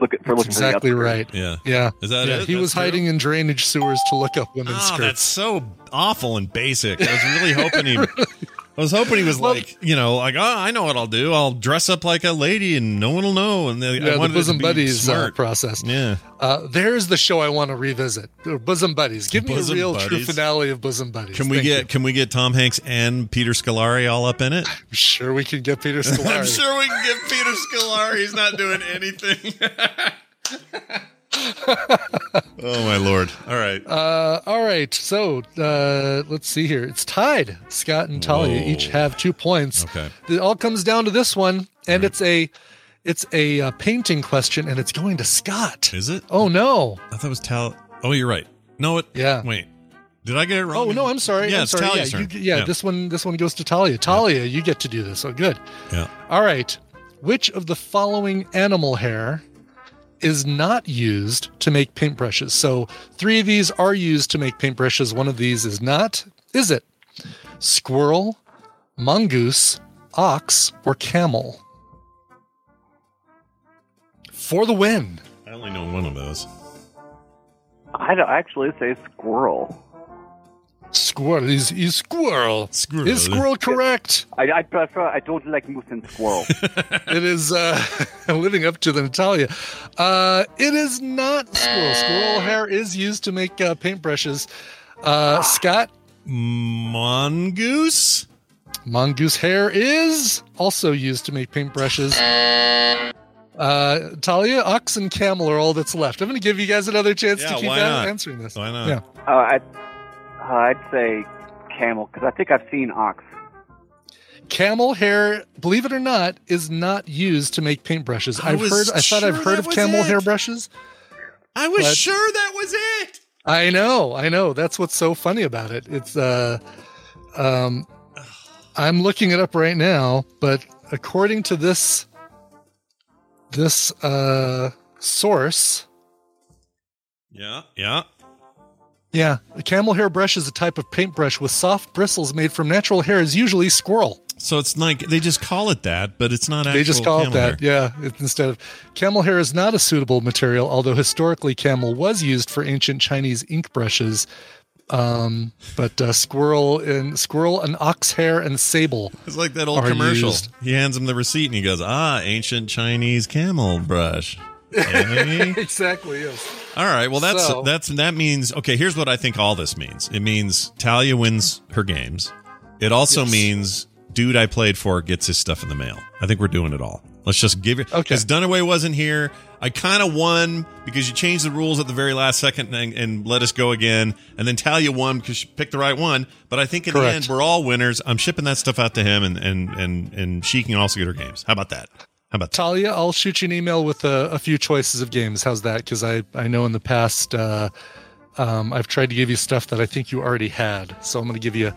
Look at for That's looking for the exactly upstairs. right. Yeah. Yeah. Is that yeah, it? He That's was true? hiding in drainage sewers to look up women's Oh, skirts. that's so awful and basic. I was really hoping he. I was hoping he was Well- like, you know, like, oh, I know what I'll do. I'll dress up like a lady and no one will know. And they, I yeah, the wanted it to bosom buddies uh, process. Yeah. Uh, there's the show I want to revisit. Bosom buddies. Give me Bosom a real true finale of bosom buddies. Can we Thank get you. can we get Tom Hanks and Peter Scolari all up in it? I'm sure we can get Peter Scolari. I'm sure we can get Peter Scolari. He's not doing anything. oh my lord! All right. Uh, all right. So uh, let's see here. It's tied. Scott and Talia Whoa. each have two points. Okay. It all comes down to this one, and it's a it's a uh, painting question, and it's going to Scott. Is it? Oh no! I thought it was Tal. Oh, you're right. No, it. Yeah. Wait. Did I get it wrong? Oh no! I'm sorry. Yeah, I'm it's sorry. Talia's yeah, you- yeah, Yeah. This one. This one goes to Talia. Talia, you get to do this. Oh, good. Yeah. All right. Which of the following animal hair is not used to make paintbrushes? So three of these are used to make paintbrushes. One of these is not. Is it squirrel, mongoose, ox, or camel? For the win. I only know one of those. I'd actually say squirrel. Squirrel. Is, is squirrel. Squirrel. Is squirrel correct? I, I prefer. I don't like moose and squirrel. it is uh, living up to the Natalia. Uh, it is not squirrel. Squirrel hair is used to make uh, paintbrushes. Uh, Scott, Mongoose. mongoose hair is also used to make paintbrushes. Uh, Talia, ox, and camel are all that's left. I'm going to give you guys another chance Yeah, to keep an- answering this. Why not? Yeah. uh, I'd, uh, I'd say camel because I think I've seen ox. Camel hair, believe it or not, is not used to make paintbrushes. I I've was heard. I thought I've heard of camel it. hair brushes. I was But- sure that was it. I know, I know. That's what's so funny about it. It's uh um I'm looking it up right now, but according to this this uh source, Yeah. Yeah. Yeah, a camel hair brush is a type of paintbrush with soft bristles made from natural hair is usually squirrel. So it's like they just call it that, but it's not. They just call it that. hair. Yeah, it, instead of camel hair is not a suitable material, although historically camel was used for ancient Chinese ink brushes. Um, but uh, squirrel and squirrel and ox hair and sable. It's like that old commercial. used. He hands him the receipt and he goes, "Ah, ancient Chinese camel brush." Exactly. Yes. All right. Well, that's So- that's that means okay. Here's what I think all this means. It means Talia wins her games. It also Yes. means dude I played for gets his stuff in the mail. I think we're doing it all. Let's just give it Okay. because Dunaway wasn't here. I kind of won because you changed the rules at the very last second and, and let us go again. And then Talia won because she picked the right one. But I think in the end, we're all winners. I'm shipping that stuff out to him, and and and and she can also get her games. How about that? How about that? Talia, I'll shoot you an email with a, a few choices of games. How's that? Because I, I know in the past uh, um, I've tried to give you stuff that I think you already had. So I'm going to give you,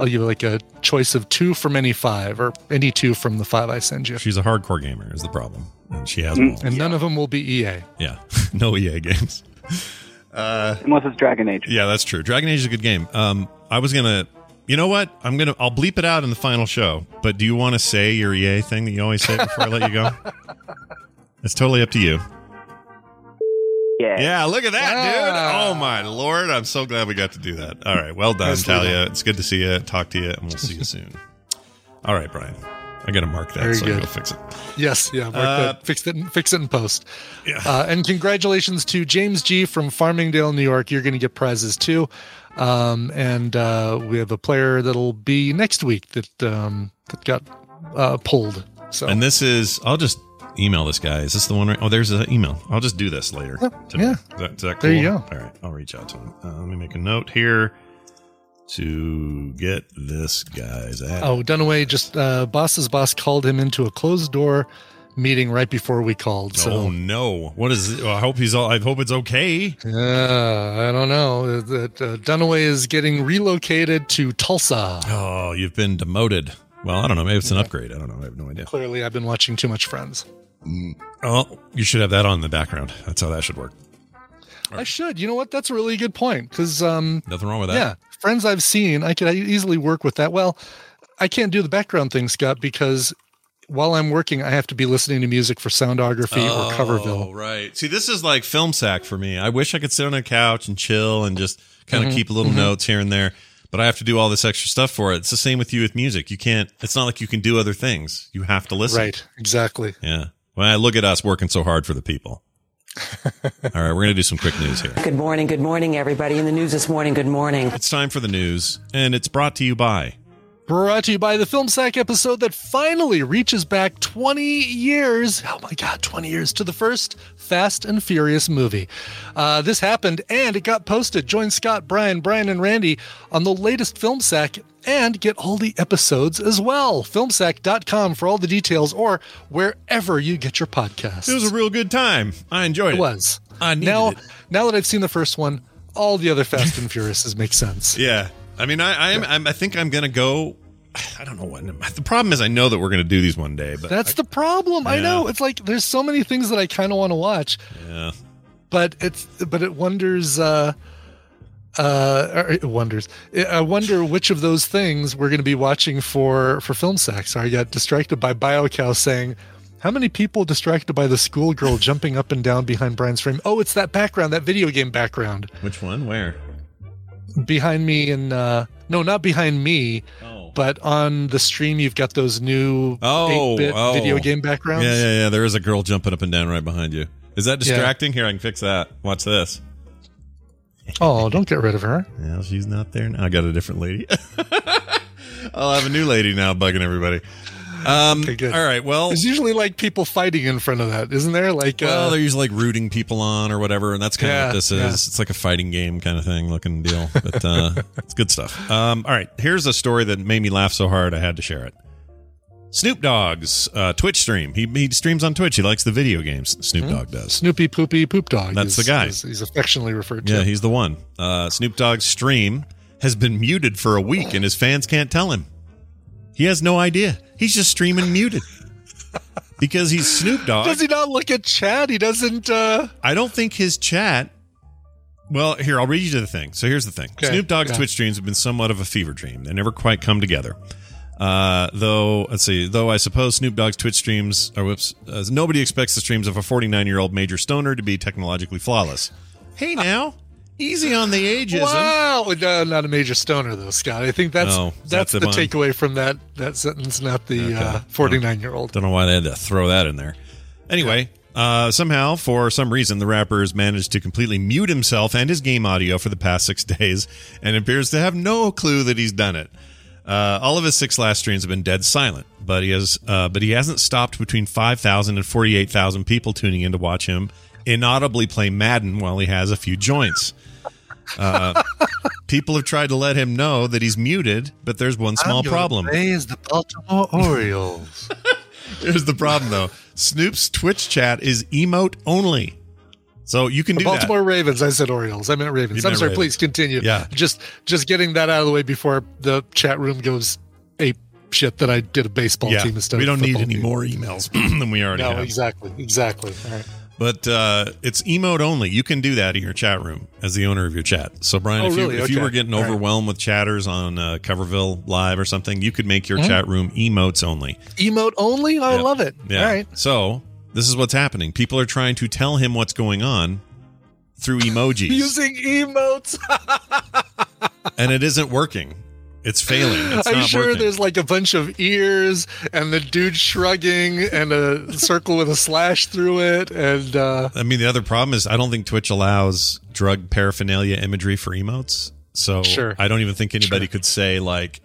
I'll give you like a choice of two from any five or any two from the five I send you. She's a hardcore gamer, is the problem, and she has them all. And none of them will be EA. Yeah, no EA games. Uh, Unless it's Dragon Age. Yeah, that's true. Dragon Age is a good game. Um, I was gonna, you know what? I'm gonna, I'll bleep it out in the final show. But do you want to say your EA thing that you always say before I let you go? It's totally up to you. Yeah. Yeah, look at that, dude. Oh my lord, I'm so glad we got to do that. All right, well done, Nicely Talia. It's good to see you. Talk to you, and we'll see you soon. All right, Brian. I got to mark that Very so I good. go fix it. Yes, yeah. Mark Uh, that. Fix it. Fix it in post. Uh, and congratulations to James G from Farmingdale, New York. You're going to get prizes too. Um, and uh, we have a player that'll be next week that um, that got uh, pulled. So And this is, I'll just email this guy. Is this the one? Right? Oh, there's an email. I'll just do this later. today. yeah. Is that, is that cool? There you go. All right. I'll reach out to him. Uh, let me make a note here to get this guy's ad. Oh, Dunaway just uh, boss's boss called him into a closed door meeting right before we called. So oh no! What is? It? I hope he's all. I hope it's okay. Uh, I don't know. That uh, Dunaway is getting relocated to Tulsa. Oh, you've been demoted. Well, I don't know. Maybe it's an upgrade. I don't know. I have no idea. Clearly, I've been watching too much Friends. Oh, you should have that on in the background. That's how that should work. I should. You know what? That's a really good point. Because um, Nothing wrong with that. yeah, Friends I've seen, I could easily work with that. Well, I can't do the background thing, Scott, because while I'm working, I have to be listening to music for soundography or Coverville. Oh, right. See, this is like film sack for me. I wish I could sit on a couch and chill and just kind of Mhm, keep little mhm. notes here and there, but I have to do all this extra stuff for it. It's the same with you with music. You can't. It's not like you can do other things. You have to listen. Right. Exactly. Yeah. Well, I look at us working so hard for the people. All right, we're gonna do some quick news here. Good morning, good morning, everybody. In the news this morning, good morning. It's time for the news, and it's brought to you by. Brought to you by the Film Sack episode that finally reaches back 20 years. Oh my God, 20 years to the first Fast and Furious movie. Uh, this happened and it got posted. Join Scott, Brian, Brian, and Randy on the latest Film Sack and get all the episodes as well. Filmsack.com for all the details or wherever you get your podcasts. It was a real good time. I enjoyed it. It was. I needed now, it. now that I've seen the first one, all the other Fast and Furiouses make sense. Yeah. I mean, I, I am. I'm, I think I'm gonna go. I don't know what. The problem is, I know that we're gonna do these one day, but That's the problem. I know. It's like there's so many things that I kind of want to watch, yeah. but it's but it wonders. uh uh, it wonders. I wonder which of those things we're going to be watching for for film. So I got distracted by BioCow saying, "How many people distracted by the schoolgirl jumping up and down behind Brian's frame? Oh, it's that background, that video game background Which one? Where? Behind me and uh no, not behind me, but on the stream you've got those new Oh, 8-bit oh. video game backgrounds. Yeah, yeah, yeah. There is a girl jumping up and down right behind you. Is that distracting? Here, I can fix that. Watch this. Oh, don't get rid of her. Yeah, she's not there now. I got a different lady. I'll have a new lady now bugging everybody. Um, Okay, good. All right. Well, There's usually like people fighting in front of that, isn't there? Like, well, uh, they're usually like rooting people on or whatever, and that's kind of Yeah, what this is. yeah. It's like a fighting game kind of thing looking deal, but uh, it's good stuff. Um, all right, here's a story that made me laugh so hard I had to share it. Snoop Dogg's uh, Twitch stream. He he streams on Twitch. He likes the video games. Snoop Dogg does. Snoopy Poopy Poop Dog. That's is- the guy. is- he's affectionately referred to. Yeah, he's the one. Uh, Snoop Dogg's stream has been muted for a week, and his fans can't tell him. He has no idea. He's just streaming muted because he's Snoop Dogg. Does he not look at chat? He doesn't. uh I don't think his chat. Well, here I'll read you the thing. So here's the thing: Okay, Snoop Dogg's. Twitch streams have been somewhat of a fever dream. They never quite come together. Uh, though, let's see. Though I suppose Snoop Dogg's Twitch streams, or whoops, uh, nobody expects the streams of a 49 year old major stoner to be technologically flawless. Hey, now, easy on the ageism. Wow, no, not a major stoner though, Scott. I think that's Oh, that's, that's the, the takeaway from that that sentence, not the uh, 49 year old. Don't know why they had to throw that in there. Anyway, uh, somehow, for some reason, the rapper has managed to completely mute himself and his game audio for the past six days and appears to have no clue that he's done it. Uh, all of his six last streams have been dead silent, but he has, uh, but he hasn't stopped between 5,000 and 48,000 people tuning in to watch him inaudibly play Madden while he has a few joints. Uh, people have tried to let him know that he's muted, but there's one small problem. Raise the Baltimore Orioles. Here's the problem, though. Snoop's Twitch chat is emote only, so you can The do Baltimore Ravens. I said Orioles. I meant Ravens. You I'm meant sorry. Ravens. Please continue. Yeah. Just just getting that out of the way before the chat room goes ape shit that I did a baseball that. team Yeah, instead. we don't need any team. more emails than we already No, have. exactly, exactly. All right. But uh, it's emote only. You can do that in your chat room as the owner of your chat. So, Brian, Oh, if, you, really? if you were getting All right. overwhelmed with chatters on uh, Coverville Live or something, you could make your Mhm. chat room emotes only. Emote only. I Yep. love it. Yeah. All right. So, this is what's happening. People are trying to tell him what's going on through emojis, Using emotes. and it isn't working. It's failing. It's I'm sure working. there's like a bunch of ears and the dude shrugging and a circle with a slash through it. And uh, I mean, the other problem is I don't think Twitch allows drug paraphernalia imagery for emotes. So Sure. I don't even think anybody could say like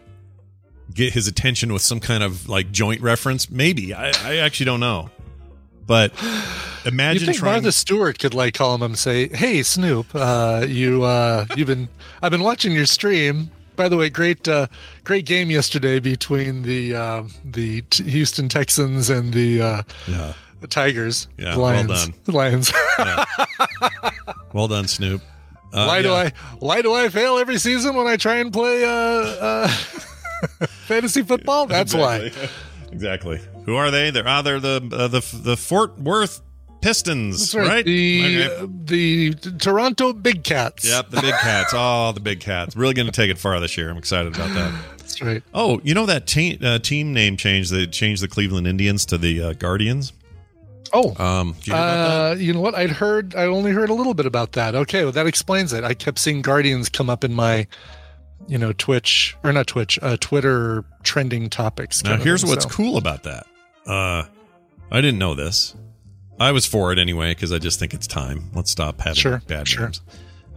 get his attention with some kind of like joint reference. Maybe I, I actually don't know. But you imagine think trying. Martha Stewart could like call him and say, "Hey Snoop, uh, you uh, you've been I've been watching your stream. By the way, great uh, great game yesterday between the uh, the t- Houston Texans and the uh, yeah, the Tigers. Yeah, the well done. The Lions. well done, Snoop. Uh, why do. I why do I fail every season when I try and play uh, uh, fantasy football? That's why. Exactly. Exactly. Who are they? They're ah, they're the uh, the the Fort Worth Pistons, right. right? The Okay. the Toronto Big Cats. Yep, the big cats. Oh, the big cats. Really going to take it far this year. I'm excited about that. That's right. Oh, you know that te- uh, team name change? They changed the Cleveland Indians to the uh, Guardians. Oh, Um, you hear? Uh, you know what? I'd heard. I only heard a little bit about that. Okay, well that explains it. I kept seeing Guardians come up in my, you know, Twitch or not Twitch, uh, Twitter trending topics. Now, here's what's so. cool about that. Uh, I didn't know this. I was for it anyway because I just think it's time. Let's stop having Sure, bad sure. names.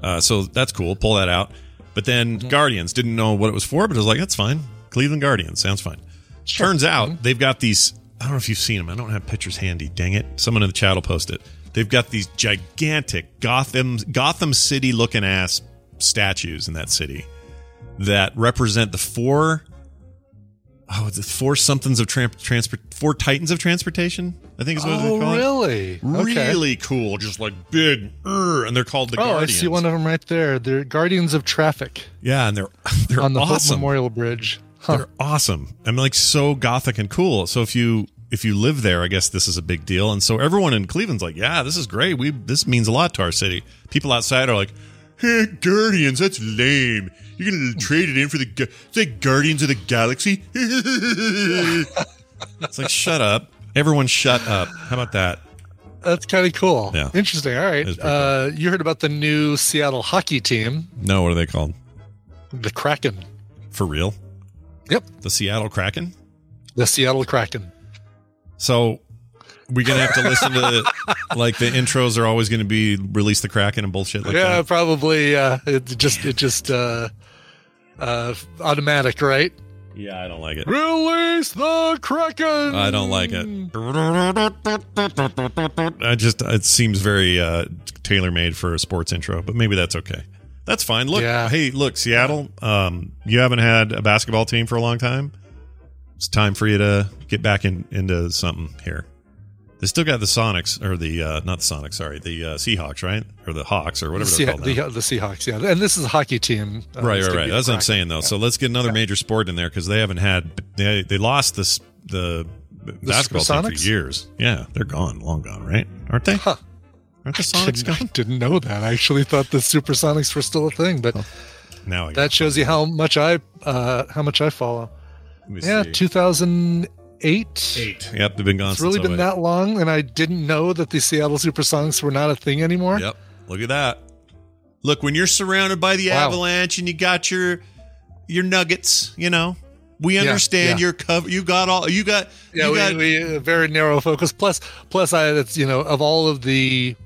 Uh, so that's cool. Pull that out. But then Mm-hmm. Guardians didn't know what it was for, but I was like, that's fine. Cleveland Guardians sounds fine. Turns out Mm-hmm. they've got these. I don't know if you've seen them. I don't have pictures handy. Dang it! Someone in the chat will post it. They've got these gigantic Gotham Gotham City looking ass statues in that city that represent the four oh, it's the four somethings of tran- transport, four titans of transportation. I think is what Oh, they call really? it. Okay. Really cool, just like big, er, and they're called the oh, Guardians. I see one of them right there. They're Guardians of Traffic Yeah, and they're they're on the Hope awesome. Memorial Bridge. Huh. They're awesome. I'm like so gothic and cool. So if you if you live there, I guess this is a big deal. And so everyone in Cleveland's like, yeah, this is great. We this means a lot to our city. People outside are like, hey, Guardians, that's lame. You're gonna trade it in for the Gu- it's like Guardians of the Galaxy. it's like shut up. Everyone, shut up. How about that? That's kind of cool. Yeah. Interesting. All right. It's pretty Uh, you heard about the new Seattle hockey team, No, what are they called? the Kraken. For real? Yep. The Seattle Kraken. The Seattle Kraken. So we're gonna have to listen to like the intros are always gonna be release the Kraken and bullshit like yeah, that. probably. Uh, it just it just uh, uh, automatic, right? Yeah, I don't like it. Release the Kraken. I don't like it. I just it seems very uh, tailor made for a sports intro, but maybe that's okay. That's fine. Look, Yeah. hey, look, Seattle. Um, you haven't had a basketball team for a long time. It's time for you to get back in into something here. They still got the Sonics or the uh, not the Sonics, sorry, the uh, Seahawks, right? Or the Hawks or whatever the, they're Sea- called. the, the Seahawks, yeah, and this is a hockey team. Uh, right, right, right. That's what I'm saying though. So let's get another major sport in there because they haven't had they they lost this the, basketball team for years. Yeah, they're gone, long gone, right? Aren't they? Huh. Aren't the I Sonics didn't, I gone? didn't know that. I actually thought the Supersonics were still a thing, but Now I that shows you how much I uh, how much I follow. Yeah, see. 2008. Eight. Eight. Yep, they've been gone. It's really since been 08. that long, and I didn't know that the Seattle Supersonics were not a thing anymore. Yep. Look at that. Look, when you're surrounded by the Wow. avalanche and you got your your nuggets, you know, we understand yeah. your cover. You got all. You got. Yeah, you we, got, we uh, very narrow focus. Plus, plus, I it's you know of all of the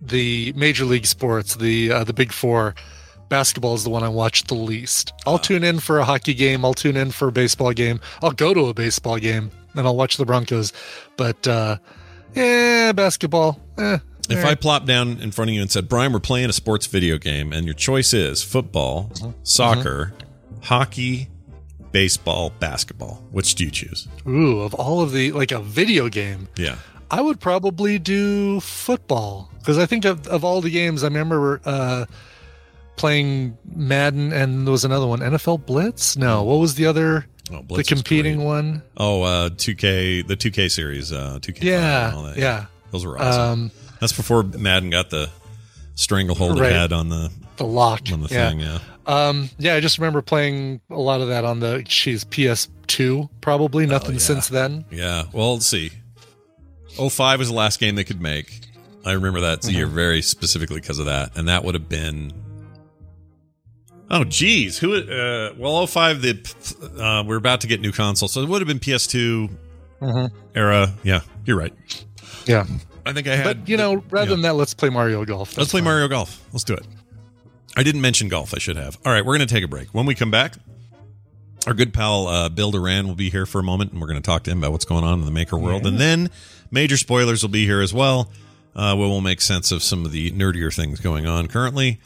the major league sports, the uh, the big four, basketball is the one I watch the least. I'll tune in for a hockey game. I'll tune in for a baseball game. I'll go to a baseball game and I'll watch the Broncos. But uh, yeah, basketball. Eh, If eh. I plopped down in front of you and said, Brian, we're playing a sports video game, and your choice is football, Mm-hmm. soccer, hockey, baseball, basketball, which do you choose? Ooh, of all of the like a video game, Yeah. I would probably do football because I think of, of all the games, I remember uh, playing Madden and there was another one, NFL Blitz. No, what was the other? Oh, the competing one. Oh, uh, 2K, the 2K series, uh, 2K. Yeah, all that. yeah. Those were awesome. Um, That's before Madden got the stranglehold Right. it had on the the lock on the yeah. thing. Yeah. Um, yeah, I just remember playing a lot of that on the she's PS2, probably nothing yeah. since then. Yeah. Well, let's see. 05 was the last game they could make. I remember that year Mm-hmm. very specifically because of that, and that would have been. Oh, geez. Who? Uh, well, 05, the uh, we're about to get new consoles, so it would have been PS2 Mhm. era. Yeah, you're right. Yeah, I think I had. but you know, rather than that, let's play Mario Golf. Let's play fine. Mario Golf. Let's do it. I didn't mention golf. I should have. All right, we're going to take a break. When we come back, our good pal uh, Bill Doran will be here for a moment, and we're going to talk to him about what's going on in the maker world. And then major spoilers will be here as well. Uh, where we'll make sense of some of the nerdier things going on currently,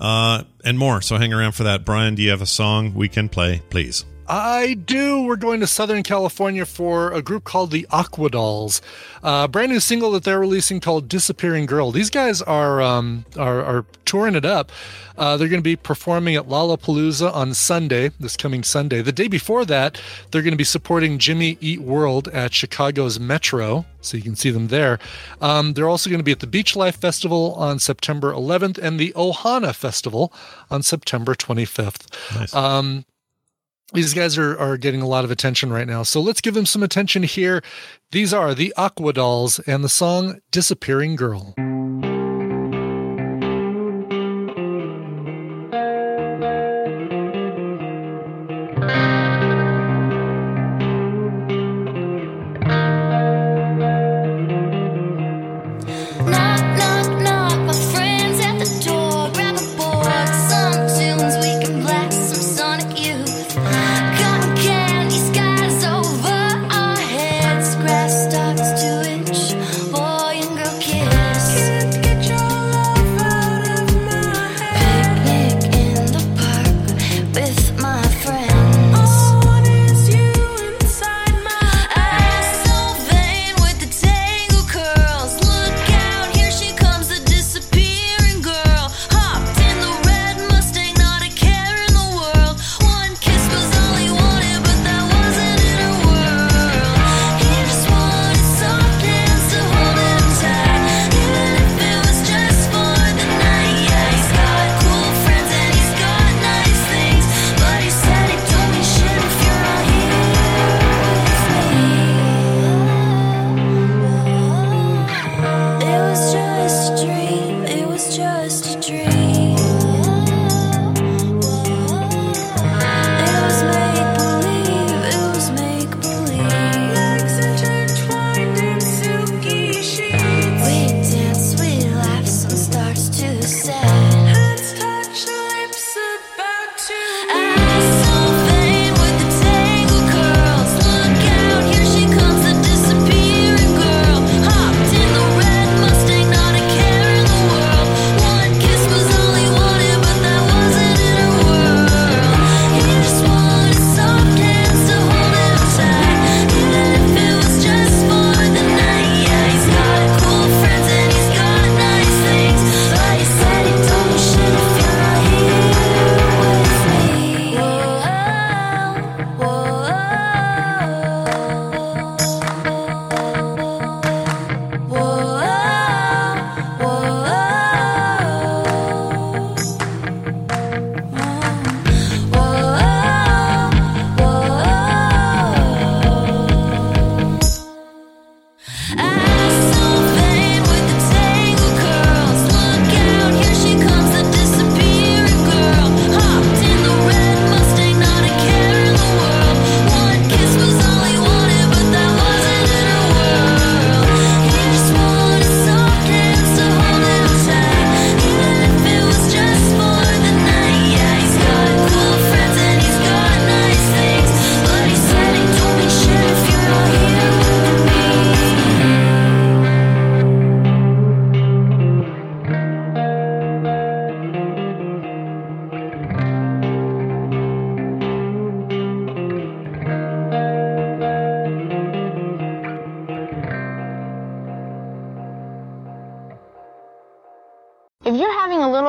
uh, and more. So hang around for that. Brian, do you have a song we can play, please? I do. We're going to Southern California for a group called the Aquadolls. A brand new single that they're releasing called "Disappearing Girl." These guys are um, are, are touring it up. Uh, they're going to be performing at Lollapalooza on Sunday, this coming Sunday. The day before that, they're going to be supporting Jimmy Eat World at Chicago's Metro, so you can see them there. Um, they're also going to be at the Beach Life Festival on September 11th and the Ohana Festival on September 25th. Um, these guys are, are getting a lot of attention right now. So let's give them some attention here. These are the Aquadolls and the song Disappearing Girl.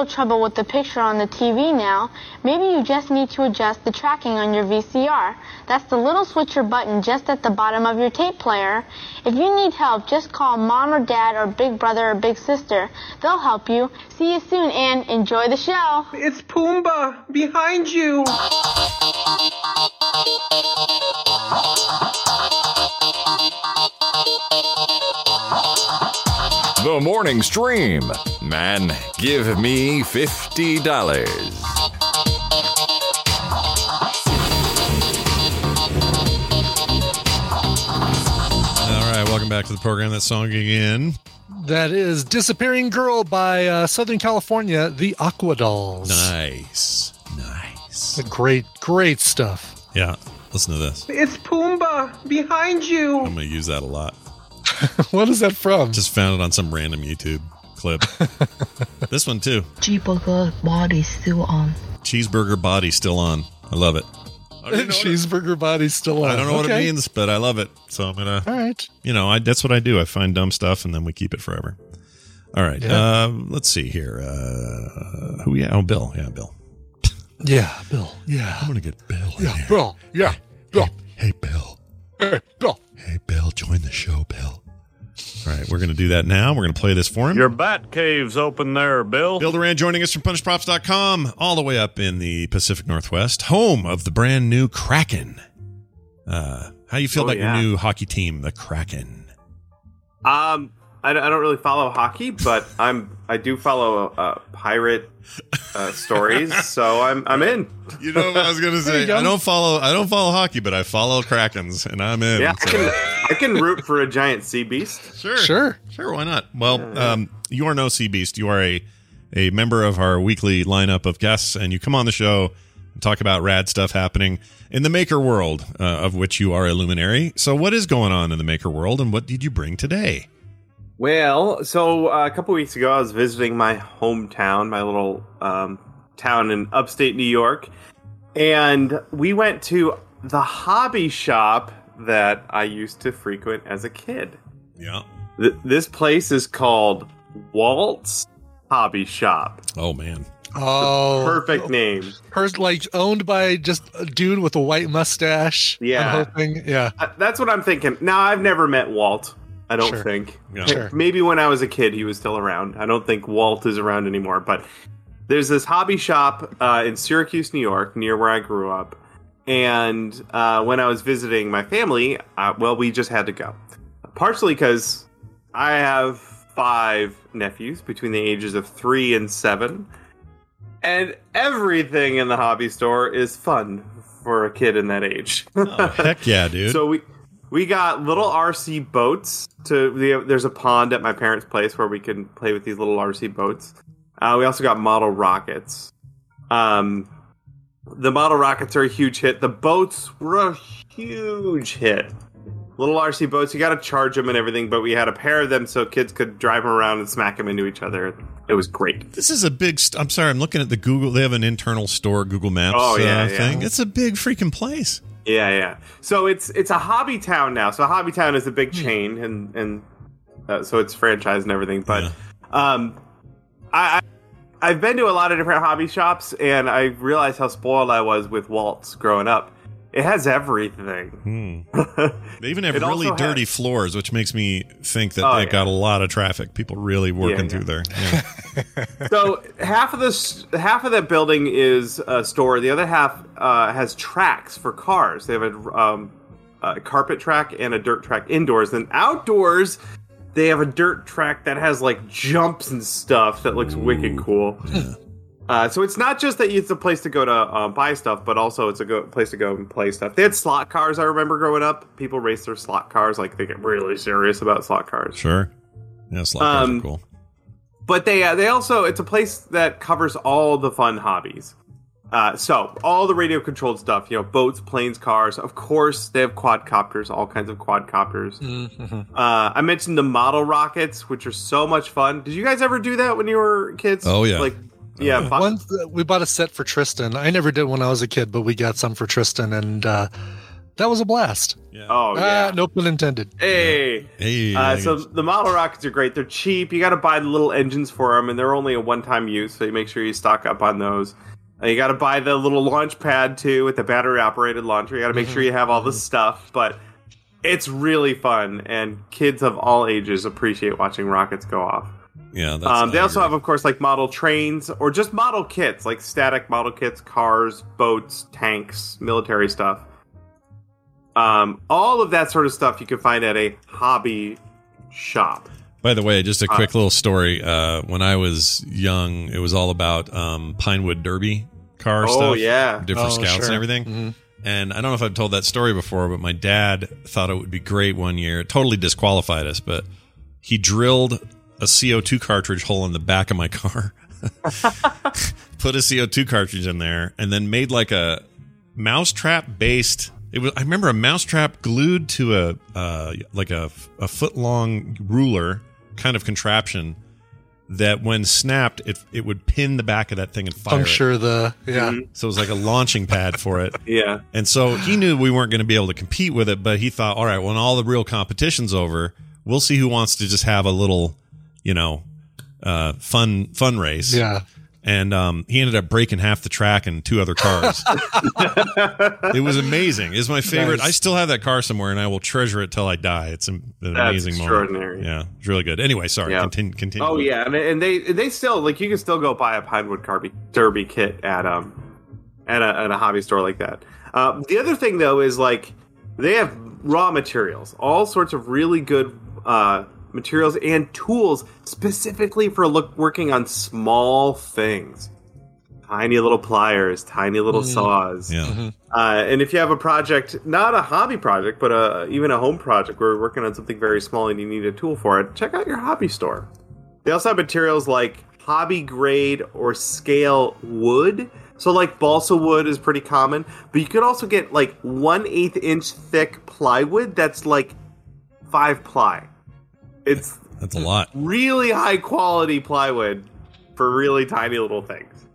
Little trouble with the picture on the TV now. Maybe you just need to adjust the tracking on your VCR. That's the little switcher button just at the bottom of your tape player. If you need help, just call mom or dad or big brother or big sister. They'll help you. See you soon and enjoy the show. It's Pumbaa behind you. The morning stream. Man, give me $50. All right, welcome back to the program. That song again. That is Disappearing Girl by uh, Southern California, the Aquadolls. Nice. Nice. Great, great stuff. Yeah, listen to this. It's Pumbaa behind you. I'm going to use that a lot. what is that from? Just found it on some random YouTube clip. this one too. Cheeseburger body still on. Cheeseburger body still on. I love it. Cheeseburger body still on. I don't know what it means, but I love it. So I'm gonna. All right. You know, I, that's what I do. I find dumb stuff and then we keep it forever. All right. Yeah. Uh, let's see here. Uh, who? Yeah. Oh, Bill. Yeah, Bill. Yeah, Bill. Yeah. I'm gonna get Bill. in Yeah, here. Bill. Yeah, Bill. Hey, Bill. Hey, Bill. Hey, Bill. Join the show, Bill. All right, we're going to do that now. We're going to play this for him. Your bat cave's open there, Bill. Bill Doran joining us from punishedprops.com, all the way up in the Pacific Northwest, home of the brand new Kraken. Uh, how you feel Oh, about yeah. your new hockey team, the Kraken? Um, I, don't- I don't really follow hockey, but I'm I do follow uh, pirate uh, stories, so I'm I'm in. You know, what I was going to say I don't follow I don't follow hockey, but I follow Krakens, and I'm in. Yeah, I can, I can root for a giant sea beast. Sure, sure, sure. Why not? Well, um, you are no sea beast. You are a a member of our weekly lineup of guests, and you come on the show and talk about rad stuff happening in the maker world, uh, of which you are a luminary. So, what is going on in the maker world, and what did you bring today? Well, so uh, a couple weeks ago, I was visiting my hometown, my little um, town in upstate New York, and we went to the hobby shop that I used to frequent as a kid. Yeah. Th- this place is called Walt's Hobby Shop. Oh man. Oh, Perfect name. Hers like owned by just a dude with a white mustache. Yeah. I'm hoping. Yeah. Uh, That's what I'm thinking. Now, I've never met Walt. I don't Sure. think. Yeah. Sure. Maybe when I was a kid, he was still around. I don't think Walt is around anymore. But there's this hobby shop uh, in Syracuse, New York, near where I grew up. And uh, when I was visiting my family, uh, well, we just had to go. Partially because I have five nephews between the ages of three and seven. And everything in the hobby store is fun for a kid in that age. Heck yeah, dude. So we we got little RC boats. To the, there's a pond at my parents' place where we can play with these little RC boats. Uh, we also got model rockets. Um, the model rockets are a huge hit. The boats were a huge hit. Little RC boats, you got to charge them and everything, but we had a pair of them so kids could drive them around and smack them into each other. It was great. This is a big. St- I'm sorry, I'm looking at the Google. They have an internal store, Google Maps Oh, yeah, uh, yeah. thing. It's a big freaking place. Yeah, yeah. So it's it's a HobbyTown now. So HobbyTown is a big chain, and and uh, so it's franchise and everything. But um, I, I I've been to a lot of different hobby shops, and I realized how spoiled I was with Walt's growing up. It has everything. They even have It really also dirty floors, which makes me think that Oh, they yeah. got a lot of traffic. People really working yeah. through there. Yeah. so half of this half of that building is a store. The other half uh, has tracks for cars. They have a, um, a carpet track and a dirt track indoors. Then outdoors, they have a dirt track that has like jumps and stuff that looks wicked cool. Uh, so it's not just that it's a place to go to uh, buy stuff, but also it's a go- place to go and play stuff. They had slot cars. I remember growing up, people race their slot cars like they get really serious about slot cars. Sure. Yeah, slot cars Um, are cool. But they uh, they also it's a place that covers all the fun hobbies. Uh, so all the radio controlled stuff, you know, boats, planes, cars. Of course, they have quadcopters, all kinds of quadcopters. Uh, I mentioned the model rockets, which are so much fun. Did you guys ever do that when you were kids? Oh, yeah. like yeah, fun- One, we bought a set for Tristan. I never did when I was a kid, but we got some for Tristan, and uh, That was a blast. Oh yeah. Ah, no pun intended. Hey. Hey. Uh, so the model rockets are great. They're cheap. You got to buy the little engines for them, and they're only a one-time use. So you make sure you stock up on those. Uh, you got to buy the little launch pad too with the battery-operated launcher. You got to make sure you have all the stuff. But it's really fun, and kids of all ages appreciate watching rockets go off. Yeah, that's Um, they also have, of course, like model trains or just model kits, like static model kits, cars, boats, tanks, military stuff. Um, all of that sort of stuff you can find at a hobby shop. By the way, just a Uh, quick little story. Uh, when I was young, it was all about um, Pinewood Derby car Oh, stuff. yeah. different Oh, scouts sure. and everything. And I don't know if I've told that story before, but my dad thought it would be great one year. It totally disqualified us, but he drilled a CO2 cartridge hole in the back of my car, put a CO2 cartridge in there, and then made like a mousetrap based. It was. I remember a mousetrap glued to a uh, like a a foot long ruler kind of contraption that when snapped it it would pin the back of that thing and fire it. Puncture the yeah. So it was like a launching pad for it. Yeah. And so he knew we weren't going to be able to compete with it, but he thought, all right, when all the real competition's over, we'll see who wants to just have a little, you know, uh, fun fun race. Yeah. And um, he ended up breaking half the track and two other cars. it was amazing. It's my favorite. Nice. I still have that car somewhere, and I will treasure it till I die. It's an, an That's amazing extraordinary. moment. Yeah, it's really good. Anyway, sorry. Yeah. Continue. continue. Oh yeah, and, and they they still like you can still go buy a Pinewood Derby Derby kit at um at a, at a hobby store like that. Uh, the other thing though is like they have raw materials, all sorts of really good uh, materials and tools specifically for look working on small things. Tiny little pliers, tiny little Mm. saws. Yeah. Uh, and if you have a project, not a hobby project, but a, even a home project where you're working on something very small and you need a tool for it, check out your hobby store. They also have materials like hobby grade or scale wood. So, like balsa wood is pretty common, but you could also get like one eighth inch thick plywood that's like five ply. It's That's a lot. really high quality plywood for really tiny little things.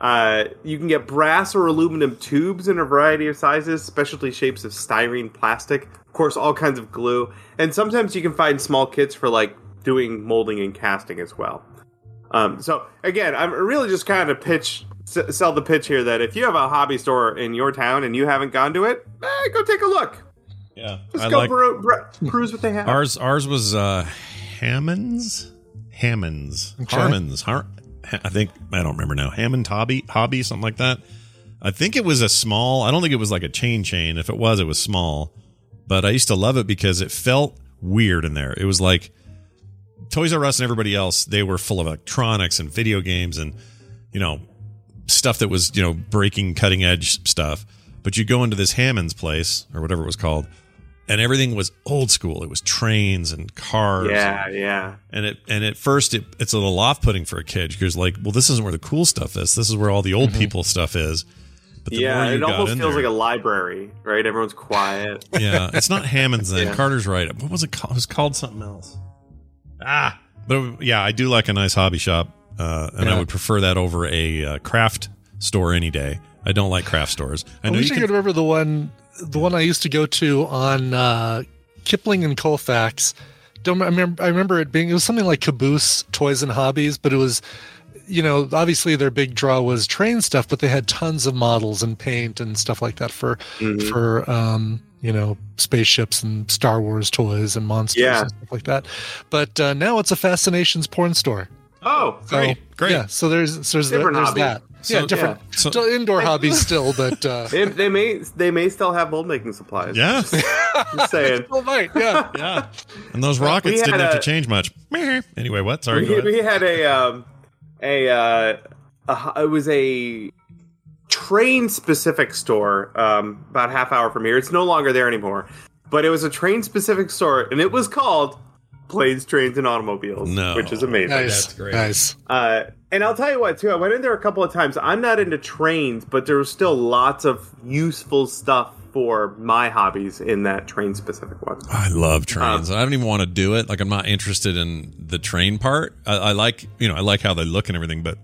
Uh, you can get brass or aluminum tubes in a variety of sizes, specialty shapes of styrene, plastic, of course, all kinds of glue, and sometimes you can find small kits for like doing molding and casting as well. Um, so again, I'm really just kind of pitch s- sell the pitch here that if you have a hobby store in your town and you haven't gone to it, eh, go take a look. Yeah, Just I go like- bro- bro- cruise what they have. Ours ours was uh Hammond's Hammond's Okay. Harmon's Har- I think I don't remember now. Hammond Hobby Hobby something like that. I think it was a small. I don't think it was like a chain chain. If it was, it was small. But I used to love it because it felt weird in there. It was like Toys R Us and everybody else. They were full of electronics and video games and you know stuff that was you know breaking cutting edge stuff. But you go into this Hammond's place or whatever it was called, and everything was old school. It was trains and cars. Yeah, yeah. And it and at first it, it's a little off putting for a kid because like, well, this isn't where the cool stuff is. This is where all the old people stuff is. But the yeah, more you it got almost in feels there- like a library, right? Everyone's quiet. yeah, it's not Hammond's then. Yeah. Carter's right. What was it called? It was called something else. Ah, but yeah, I do like a nice hobby shop, uh, and I would prefer that over a uh, craft store any day. I don't like craft stores. I I, know wish you I can. could remember the one, the one I used to go to on uh, Kipling and Colfax. Don't I remember? I remember it being it was something like Caboose Toys and Hobbies, but it was, you know, obviously their big draw was train stuff, but they had tons of models and paint and stuff like that for Mhm. for um, you know spaceships and Star Wars toys and monsters Yeah. and stuff like that. But uh, now it's a Fascinations porn store. Oh, So, great, great. Yeah, so there's so there's, there's that. So- yeah, different. yeah. So- still indoor hobbies still, but uh, they, they may they may still have mold making supplies. Yeah. just saying. Still might, yeah, yeah. And those rockets didn't have to change much. Anyway, what? Sorry. we, we had a um a uh a, it was a train specific store um about a half hour from here. It's no longer there anymore, but it was a train specific store, and it was called Planes, Trains, and Automobiles. No. which is amazing. nice, nice. Uh, and I'll tell you what, too. I went in there a couple of times. I'm not into trains, but there was still lots of useful stuff for my hobbies in that train specific one. I love trains. Um, I don't even want to do it. Like I'm not interested in the train part. I, I like, you know, I like how they look and everything, but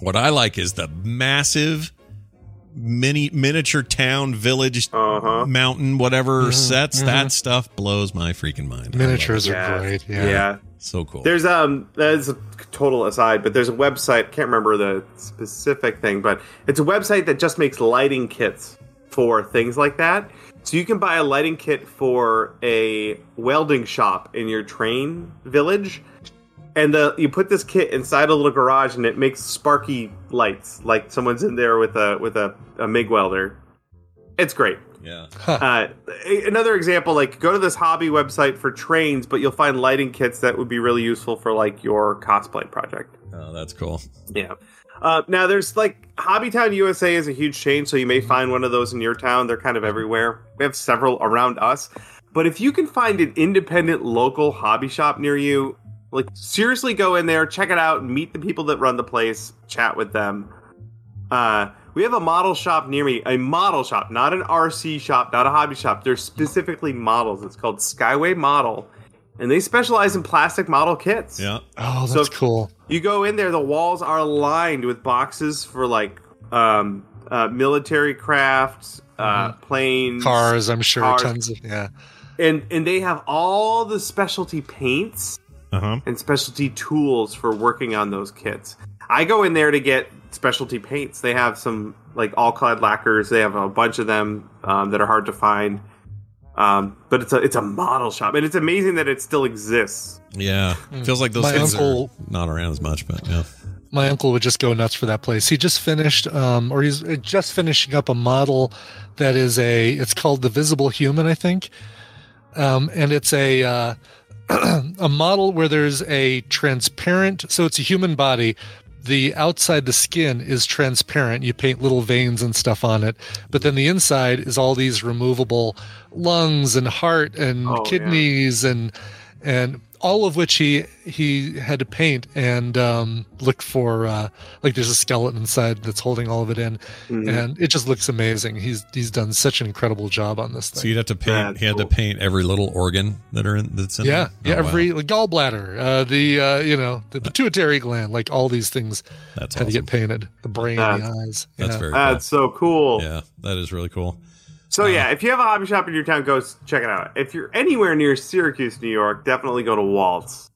what I like is the massive mini miniature town, village, Uh-huh. mountain, whatever Mhm, sets. mhm. That stuff blows my freaking mind. Miniatures it. are great. Yeah. yeah. So cool. There's um that's a total aside, but there's a website, can't remember the specific thing, but it's a website that just makes lighting kits for things like that. So you can buy a lighting kit for a welding shop in your train village. And the, you put this kit inside a little garage and it makes sparky lights like someone's in there with a with a, a MIG welder. It's great. Yeah. Uh, another example, like go to this hobby website for trains, but you'll find lighting kits that would be really useful for like your cosplay project. Oh, that's cool. Yeah. Uh, now there's like HobbyTown USA is a huge chain, so you may find one of those in your town. They're kind of everywhere. We have several around us. But if you can find an independent local hobby shop near you, like seriously go in there, check it out, meet the people that run the place, chat with them. Uh, we have a model shop near me, a model shop, not an RC shop, not a hobby shop. They're specifically models. It's called Skyway Model, and they specialize in plastic model kits. Yeah. Oh, So that's if cool. You go in there, the walls are lined with boxes for like um, uh, military crafts, uh, planes, Cars, I'm sure. cars. Tons of yeah. and and they have all the specialty paints Uh-huh. and specialty tools for working on those kits. I go in there to get specialty paints. They have some like Alclad lacquers. They have a bunch of them um, that are hard to find. Um, but it's a it's a model shop, and it's amazing that it still exists. Yeah. Feels like those My things uncle- are not around as much, but yeah. my uncle would just go nuts for that place. He just finished, um, or he's just finishing up a model that is a. It's called the Visible Human, I think, um, and it's a uh, a model where there's a transparent. So it's a human body. The outside, the skin is transparent. You paint little veins and stuff on it, but then the inside is all these removable lungs and heart and Oh, yeah. kidneys and and all of which he he had to paint and um, look for uh, like there's a skeleton inside that's holding all of it in, Mhm. and it just looks amazing. He's he's done such an incredible job on this thing. So you'd have to paint. That's he had to paint every little organ that are in that's in. yeah, there? yeah, Oh, wow. every like, gallbladder, uh, the uh, you know the pituitary gland, like all these things That's had to get painted. The brain, That's- the eyes. That's yeah. very That's so cool. cool. Yeah, that is really cool. So yeah, if you have a hobby shop in your town, go check it out. If you're anywhere near Syracuse, New York, definitely go to Walt's.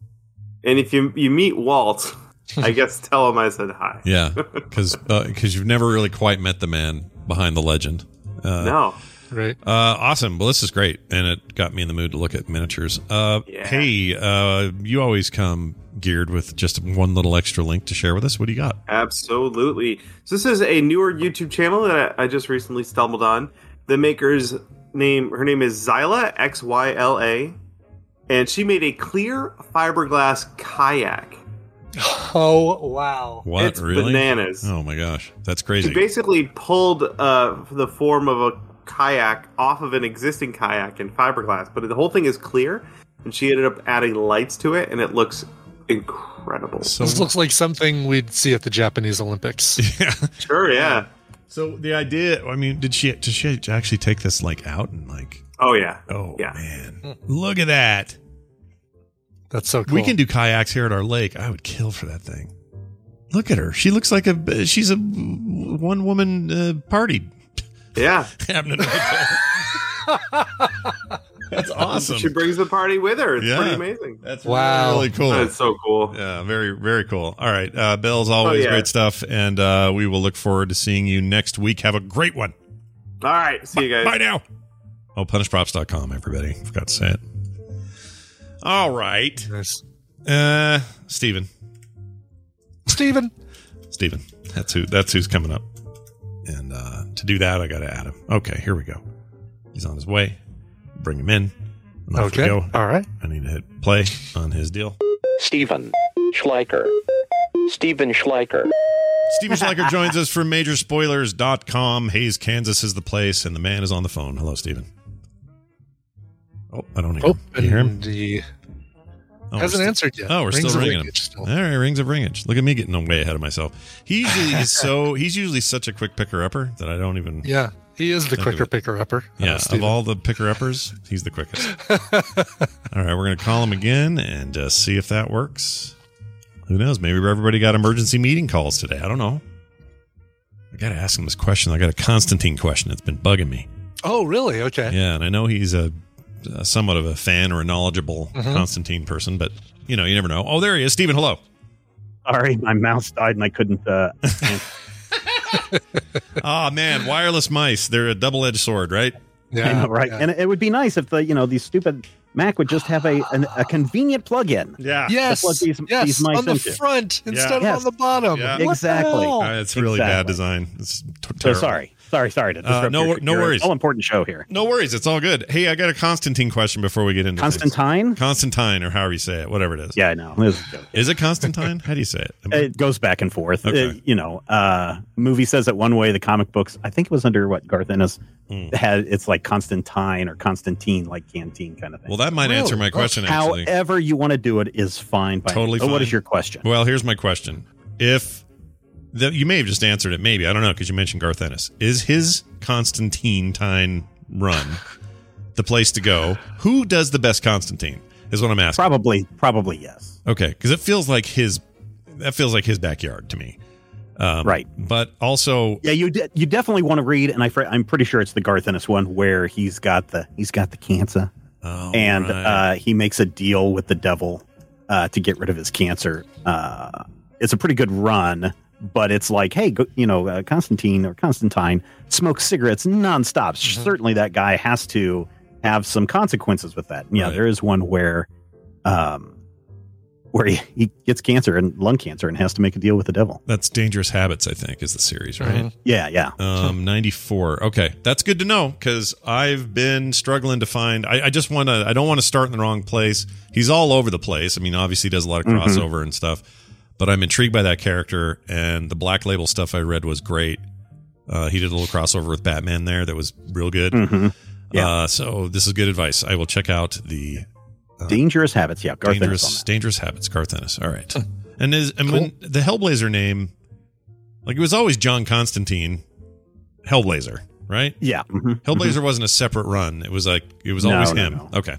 And if you you meet Walt, I guess tell him I said hi. Yeah, because because you've never really quite met the man behind the legend. Uh, No. right. Uh, awesome. Well, this is great, and it got me in the mood to look at miniatures. Uh, Yeah. Hey, uh, you always come geared with just one little extra link to share with us. What do you got? Absolutely. So this is a newer YouTube channel that I, I just recently stumbled on. The maker's name, her name is Zyla X Y L A, and she made a clear fiberglass kayak. Oh wow! What It's really? bananas. Oh my gosh, that's crazy. She basically pulled uh, the form of a kayak off of an existing kayak in fiberglass, but the whole thing is clear, and she ended up adding lights to it, and it looks incredible. So This looks like something we'd see at the Japanese Olympics. yeah. Sure, yeah. So the idea, I mean, did she did she actually take this like out and like? Oh yeah. Oh Yeah. man, look at that. That's so cool. We can do kayaks here at our lake. I would kill for that thing. Look at her. She looks like a she's a one woman uh, party Yeah. happening right there. That's awesome. She brings the party with her. It's Yeah. pretty amazing. That's Wow. really cool. That's so cool. Yeah, very, very cool. All right. Uh, Bill, as always, Oh, yeah. great stuff. And uh, we will look forward to seeing you next week. Have a great one. All right. See you guys. Bye now. Oh, punishedprops.com, everybody. Forgot to say it. All right. Nice. Uh, Stephen. Stephen. Stephen. That's who, that's who's coming up. And uh, to do that, I got to add him. Okay, here we go. He's on his way. Bring him in. And off we Okay. go. All right. I need to hit play on his deal. Stephen Schleicher. Stephen Schleicher. Stephen Schleicher joins us from Majorspoilers.com. Hays, Kansas is the place, and the man is on the phone. Hello, Stephen. Oh, I don't hear Oh, him. You hear him? and he Oh, hasn't still- answered yet. Oh, we're Rings still ringing him. still. All right, rings of ringage. Look at me getting way ahead of myself. He usually is so he's usually such a quick picker upper that I don't even. Yeah, he is the quicker it. picker upper. Yeah, Uh, of all the picker uppers, he's the quickest. all right, we're gonna call him again and uh, see if that works. Who knows? Maybe everybody got emergency meeting calls today. I don't know. I got to ask him this question. I got a Constantine question that's been bugging me. Oh, really? Okay. Yeah, and I know he's a, a somewhat of a fan or a knowledgeable Mhm. Constantine person, but you know, you never know. Oh, there he is, Stephen. Hello. Sorry, my mouse died and I couldn't. Uh, oh man, wireless mice. They're a double-edged sword, right? I know, right? And it would be nice if the you know these stupid Mac would just have a an, a convenient plug-in. Yeah. Yes. plug these, yes. these mice on the into. front instead Yes. of on the bottom. Yeah. What the Exactly. Uh, it's really bad design. It's t- So sorry, sorry, sorry to Uh, no your, no your worries. All important show here. No worries. It's all good. Hey, I got a Constantine question before we get into things. Constantine. Constantine, or however you say it, whatever it is. Yeah, I know. It was a joke. Is it Constantine? How do you say it? It goes back and forth. Okay. Uh, you know, uh, movie says it one way. The comic books, I think it was under what Garth Ennis Hmm. had. It's like Constantine or Constantine, like canteen kind of thing. Well, that might answer my question. Actually, However you want to do it is fine. By Totally me. So what is your question? Well, here's my question: If the, you may have just answered it, maybe I don't know because you mentioned Garth Ennis. Is his Constantine time run the place to go? Who does the best Constantine? Is what I'm asking. Probably, probably yes. Okay, because it feels like his that feels like his backyard to me. Um, Right. but also Yeah, you de- you definitely want to read, and I fr- I'm pretty sure it's the Garth Ennis one where he's got the he's got the cancer, Oh, and right. uh, he makes a deal with the devil uh, to get rid of his cancer. Uh, it's a pretty good run, but it's like, hey, go, you know, uh, Constantine or Constantine smokes cigarettes nonstop. Mm-hmm. Certainly, that guy has to have some consequences with that. Yeah, Right. there is one where, um, where he, he gets cancer and lung cancer and has to make a deal with the devil. that's Dangerous Habits. I think is the series, right? Yeah, yeah. Um, 94. Okay. That's good to know because I've been struggling to find. I, I just want to, I don't want to start in the wrong place. He's all over the place. I mean, obviously, he does a lot of Mhm. crossover and stuff, but I'm intrigued by that character. And the Black Label stuff I read was great. Uh, he did a little crossover with Batman there that was real good. Mhm. Yeah. Uh, so this is good advice. I will check out the Dangerous habits. Yeah, Garth Ennis dangerous dangerous habits garth ennis all right and is and when the hellblazer name like it was always john constantine hellblazer right Yeah. mhm, hellblazer mhm. wasn't a separate run it was like it was No, always no, him no. okay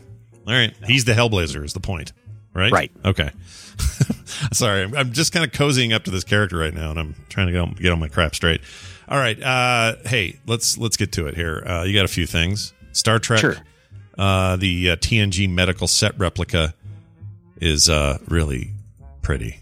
all right he's the hellblazer is the point right? Right. okay. Sorry I'm, I'm just kind of cozying up to this character right now and i'm trying to get on, get on my crap straight. All right uh hey let's let's get to it here. Uh you got a few things. Star trek Sure. uh the uh, tng medical set replica is uh really pretty.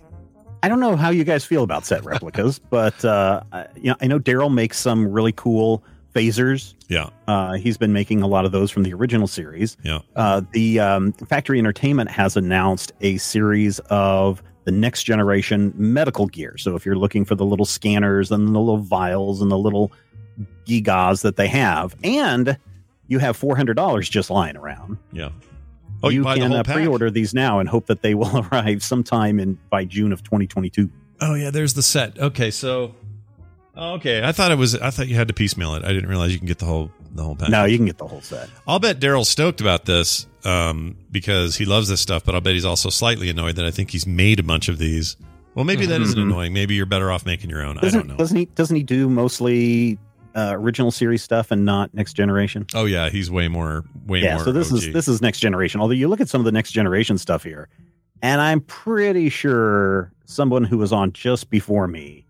I don't know how you guys feel about set replicas, but uh, you know, I know Daryl makes some really cool phasers. yeah Uh, he's been making a lot of those from the original series. yeah Uh, the um, Factory Entertainment has announced a series of the next generation medical gear. So if you're looking for the little scanners and the little vials and the little gigas that they have, and you have four hundred dollars just lying around. yeah oh you, you buy the can whole uh, pack? pre-order these now and hope that they will arrive sometime in by June of 2022. oh yeah there's the set okay so okay i thought it was i thought you had to piecemeal it i didn't realize you can get the whole the whole pack No, you can get the whole set. I'll bet Daryl's stoked about this um, because he loves this stuff, but I'll bet he's also slightly annoyed that I think he's made a bunch of these. Well, maybe that isn't Mhm. annoying. Maybe you're better off making your own. I Doesn't, don't know. Doesn't he? Doesn't he do mostly uh, original series stuff and not next generation? Oh yeah, he's way more, way yeah. more. So this OG. is this is next generation. Although you look at some of the next generation stuff here, and I'm pretty sure someone who was on just before me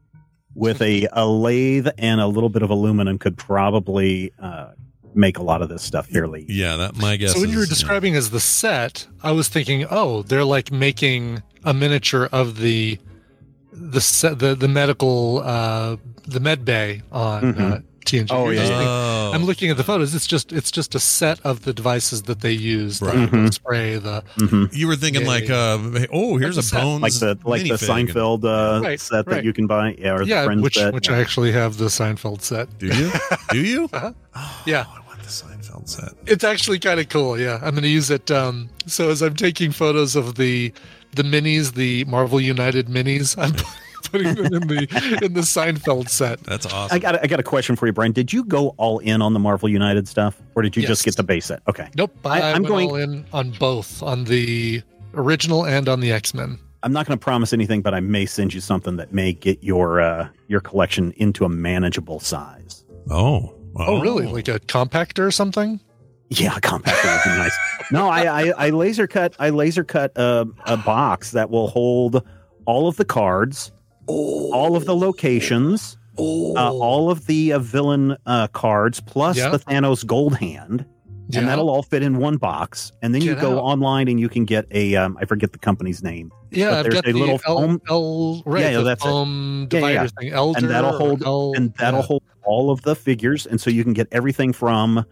with a, a lathe and a little bit of aluminum could probably uh, make a lot of this stuff fairly. yeah. That my guess. So when you were is, yeah. describing as the set, I was thinking, oh, they're like making a miniature of the the set, the the medical uh, the med bay on uh, TNG. Oh, yeah, just yeah. thinking- Oh. I'm looking at the photos. It's just it's just a set of the devices that they use. The, Right. the spray, the Mhm. You were thinking Yeah, like, yeah. uh, oh, here's Like a set. bones, Like the like the Seinfeld uh, Right, set that you can buy, yeah, or the yeah, which set. which yeah. I actually have the Seinfeld set. Do you? Do you? Uh-huh. Yeah. I want the Seinfeld set. It's actually kind of cool. Yeah, I'm going to use it. Um, so as I'm taking photos of the the minis, the Marvel United minis, I'm putting them in the in the Seinfeld set. That's awesome. I got a, I got a question for you, Brian. Did you go all in on the Marvel United stuff, or did you Yes. just get the base set? Okay. Nope, I, I- I'm went going- all in on both, on the original and on the X Men. I'm not going to promise anything, but I may send you something that may get your uh, your collection into a manageable size. Oh. Oh, really? Like a compactor or something? Yeah, a compactor would be nice. No, I, I I laser cut I laser cut a, a box that will hold all of the cards, all of the locations, Oh. uh, all of the uh, villain uh, cards plus Yeah. the Thanos gold hand. Yeah. And that'll all fit in one box. And then you go out. online and you can get a, um, I forget the company's name. Yeah, but I've got a little L, foam. L right, yeah, the that's it. foam Yeah, yeah, yeah. thing. Elder and that'll hold L- and that'll yeah. hold all of the figures, and so you can get everything from,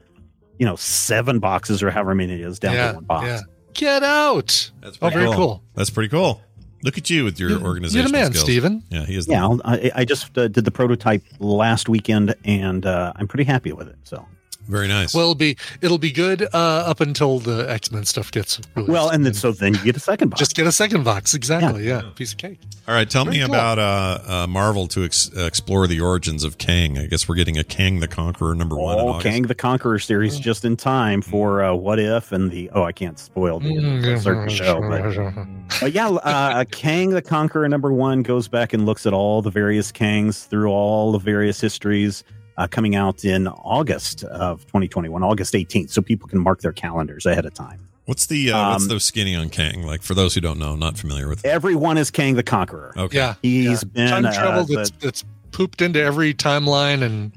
you know, seven boxes or however many it is down yeah, to one box. yeah. Get out. That's oh, very cool. That's pretty cool. Look at you with your You're- organization. you're the man, skills. Stephen. Yeah, he is. The Yeah, I'll- I, I just uh, did the prototype last weekend, and uh, I'm pretty happy with it. So, very nice. Well, it'll be it'll be good uh, up until the X Men stuff gets released. well, and then so then you get a second box. just get a second box. Exactly. Yeah, piece of cake. All right, tell Very me cool. about uh, uh, Marvel to ex- uh, explore the origins of Kang. I guess we're getting a Kang the Conqueror number one. in Oh, Kang the Conqueror series just in time for uh, What If and the oh I can't spoil the Mm, certain show, but, but yeah, uh, Kang the Conqueror number one goes back and looks at all the various Kangs through all the various histories. Uh, coming out in August of 2021, August 18th, so people can mark their calendars ahead of time. What's the uh, what's Um, the skinny on Kang? Like for those who don't know, not familiar with. Everyone is Kang the Conqueror. Okay. Yeah, He's yeah. been time uh, travel the- that's, that's pooped into every timeline and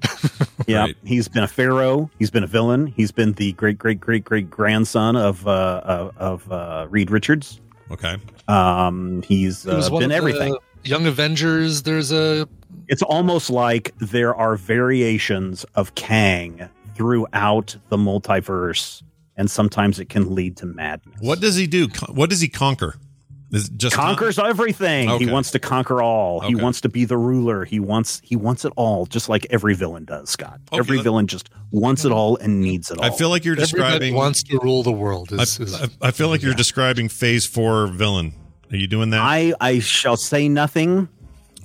Yeah, Right. he's been a pharaoh. He's been a villain. He's been the great great great great grandson of uh, of, of uh, Reed Richards. Okay. Um, he's He was uh, been of the everything. Young Avengers. There's a It's almost like there are variations of Kang throughout the multiverse, and sometimes it can lead to madness. What does he do? What does he conquer? Is just conquers everything. Okay. He wants to conquer all. He wants to be the ruler. He wants he wants it all, just like every villain does, Scott. Okay, every let- villain just wants it all and needs it all. I feel like you're everybody describing. wants to rule the world. I, Is, is, I, I feel like you're describing Phase Four villain. Are you doing that? I I shall say nothing.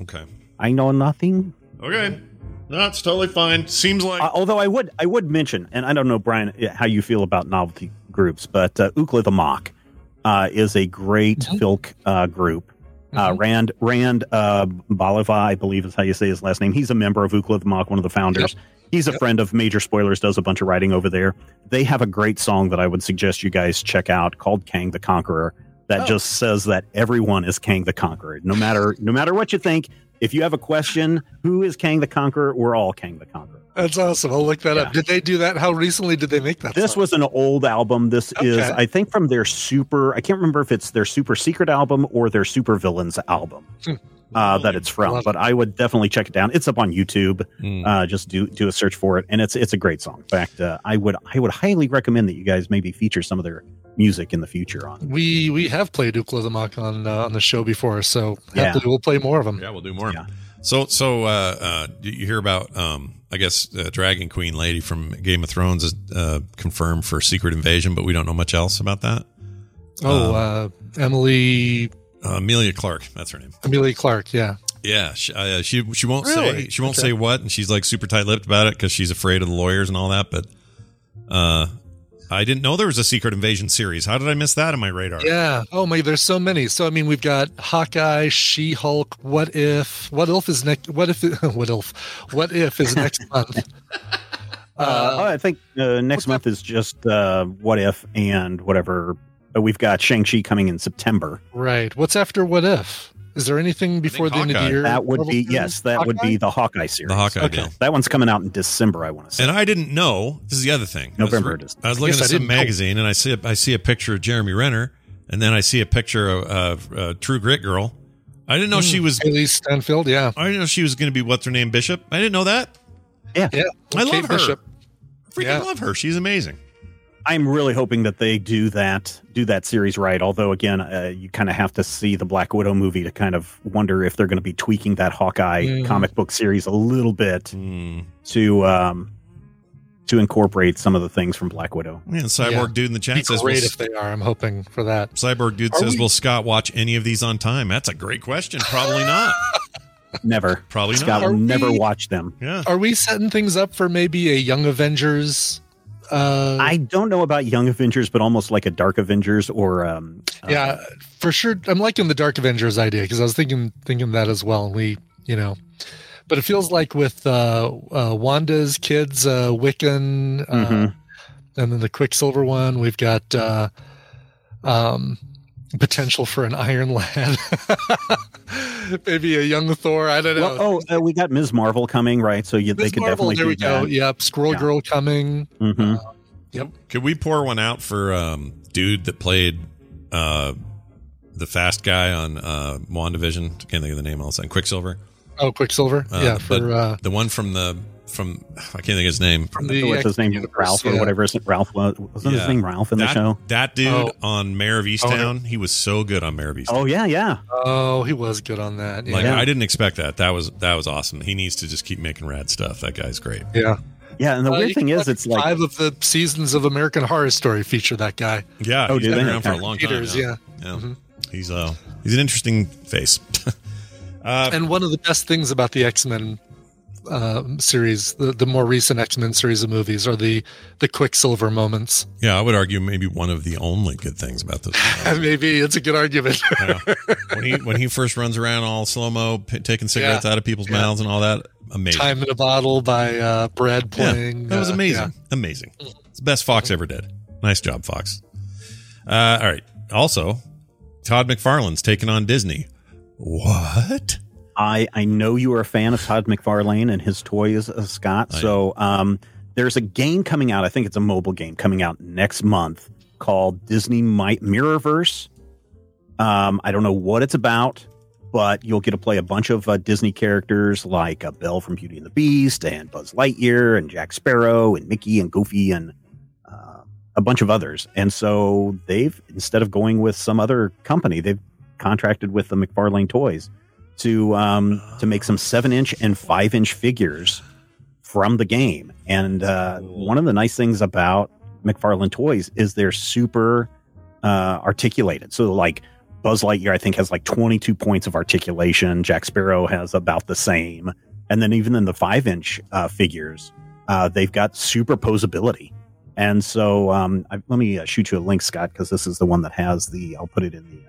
okay. I know nothing. Okay. That's totally fine. Seems like Uh, although I would I would mention, and I don't know, Brian, how you feel about novelty groups, but uh, Ookla the Mok uh, is a great Mm-hmm. filk uh, group. Uh, Rand Rand uh, Bellavia, I believe is how you say his last name. He's a member of Ookla the Mok, one of the founders. He's a friend of Major Spoilers, does a bunch of writing over there. They have a great song that I would suggest you guys check out called Kang the Conqueror. That Oh. just says that everyone is Kang the Conqueror. No matter no matter what you think, if you have a question, who is Kang the Conqueror? We're all Kang the Conqueror. that's awesome. I'll look that up. Did they do that? How recently did they make that? This song? was an old album. This is, I think, from their super. I can't remember if it's their super secret album or their super villains album Hmm. uh, that it's from. But I would definitely check it down. It's up on YouTube. Mm. Uh, just do do a search for it, and it's it's a great song. In fact, uh, I would I would highly recommend that you guys maybe feature some of their music in the future on. we we have played Ookla the Mok on uh, on the show before, so Yeah. happily we'll play more of them. Yeah, we'll do more. Yeah. So, so uh, uh, you you hear about, um, I guess, uh, Dragon Queen lady from Game of Thrones is uh, confirmed for Secret Invasion, but we don't know much else about that. Oh, uh, Emily Uh, Emilia Clarke, that's her name. Emilia Clarke. Yeah. Yeah, she uh, she, she won't Really? say she won't Okay. say what, and she's like super tight lipped about it because she's afraid of the lawyers and all that. But uh, I didn't know there was a Secret Invasion series. How did I miss that on my radar? Yeah. Oh my, there's so many. So I mean, we've got Hawkeye, She Hulk. What if? What if is next? What if? what if? What if is next month? Uh, oh, I think uh, next month is just uh, what if and whatever. Uh, we've got Shang Chi coming in September. Right. What's after What If? Is there anything before the end of the year? That would be yes, that would be the Hawkeye series. The Hawkeye Okay. deal. That one's coming out in December. I want to say. And I didn't know. This is the other thing. November I was. I was looking I at some didn't know. magazine, and I see a, I see a picture of Jeremy Renner, and then I see a picture of, of uh, True Grit Girl. I didn't know she was. Hailee Steinfeld. Yeah. I didn't know she was going to be what's her name Bishop. I didn't know that. Yeah. Yeah. I Kate love her. Bishop. Freaking Yeah. love her. She's amazing. I'm really hoping that they do that do that series right. Although again, uh, you kind of have to see the Black Widow movie to kind of wonder if they're going to be tweaking that Hawkeye Mhm. comic book series a little bit Mm. to um, to incorporate some of the things from Black Widow. Yeah, Cyborg Yeah. dude in the chat Be says, great will, if they are. I'm hoping for that. Cyborg dude Are says, we- will Scott watch any of these on time? That's a great question. Probably not. Never, Probably Scott not. will Are never watch them. Yeah. Are we setting things up for maybe a Young Avengers? Uh, I don't know about Young Avengers, but almost like a Dark Avengers or um, uh, yeah, for sure. I'm liking the Dark Avengers idea because I was thinking thinking that as well. And we, you know, but it feels like with uh, uh, Wanda's kids, uh, Wiccan, uh, Mhm. and then the Quicksilver one, we've got uh, um, potential for an Iron Lad. Maybe a young Thor. I don't know. Well, oh, uh, we got Ms. Marvel coming, right? So you, they could Marvel, definitely there do we go. that. Yep, Squirrel Girl coming. hmm Yep. Could we pour one out for um, dude that played uh, the fast guy on uh, WandaVision? Can't think of the name all of a sudden. Quicksilver. Oh, Quicksilver. Uh, yeah, but for uh, the one from the from I can't think of his name. From the What's his name? Universe, Ralph or whatever. Isn't Ralph? Was, wasn't Yeah. his name Ralph in the show? That dude Oh. on Mare of Easttown, he was so good on Mare of Easttown. Oh yeah, yeah. oh, he was good on that. Yeah. Like I didn't expect that. That was that was awesome. He needs to just keep making rad stuff. That guy's great. yeah. Yeah, and the Uh, weird thing is, it's like five of the seasons of American Horror Story feature that guy. Yeah, Oh, he's do been they? around for a long Peters, time. yeah. yeah. Mhm. He's uh he's an interesting face. uh, And one of the best things about the X Men uh, series, the, the more recent X Men series of movies, are the the Quicksilver moments. yeah, I would argue maybe one of the only good things about this. Maybe it's a good argument. Yeah. when he when he first runs around all slow mo, p- taking cigarettes Yeah. out of people's Yeah. mouths and all that, amazing. Time in a Bottle by uh, Brad playing. that was uh, amazing. Amazing. It's the best Fox ever did. Nice job, Fox. Uh, all right. Also, Todd McFarlane's taking on Disney. What? I I know you are a fan of Todd McFarlane and his toys, uh, Scott. So um, there's a game coming out. I think it's a mobile game coming out next month called Disney Mi- Mirrorverse. Um, I don't know what it's about, but you'll get to play a bunch of uh, Disney characters like uh, Belle from Beauty and the Beast and Buzz Lightyear and Jack Sparrow and Mickey and Goofy and uh, a bunch of others. And so they've instead of going with some other company, they've contracted with the McFarlane Toys to um, to make some seven inch and five inch figures from the game. And uh, one of the nice things about McFarlane Toys is they're super uh, articulated. So like Buzz Lightyear, I think has like 22 points of articulation. Jack Sparrow has about the same. And then even in the five inch uh, figures, uh, they've got super superposability. And so um, I, let me uh, shoot you a link, Scott, because this is the one that has the. I'll put it in the uh,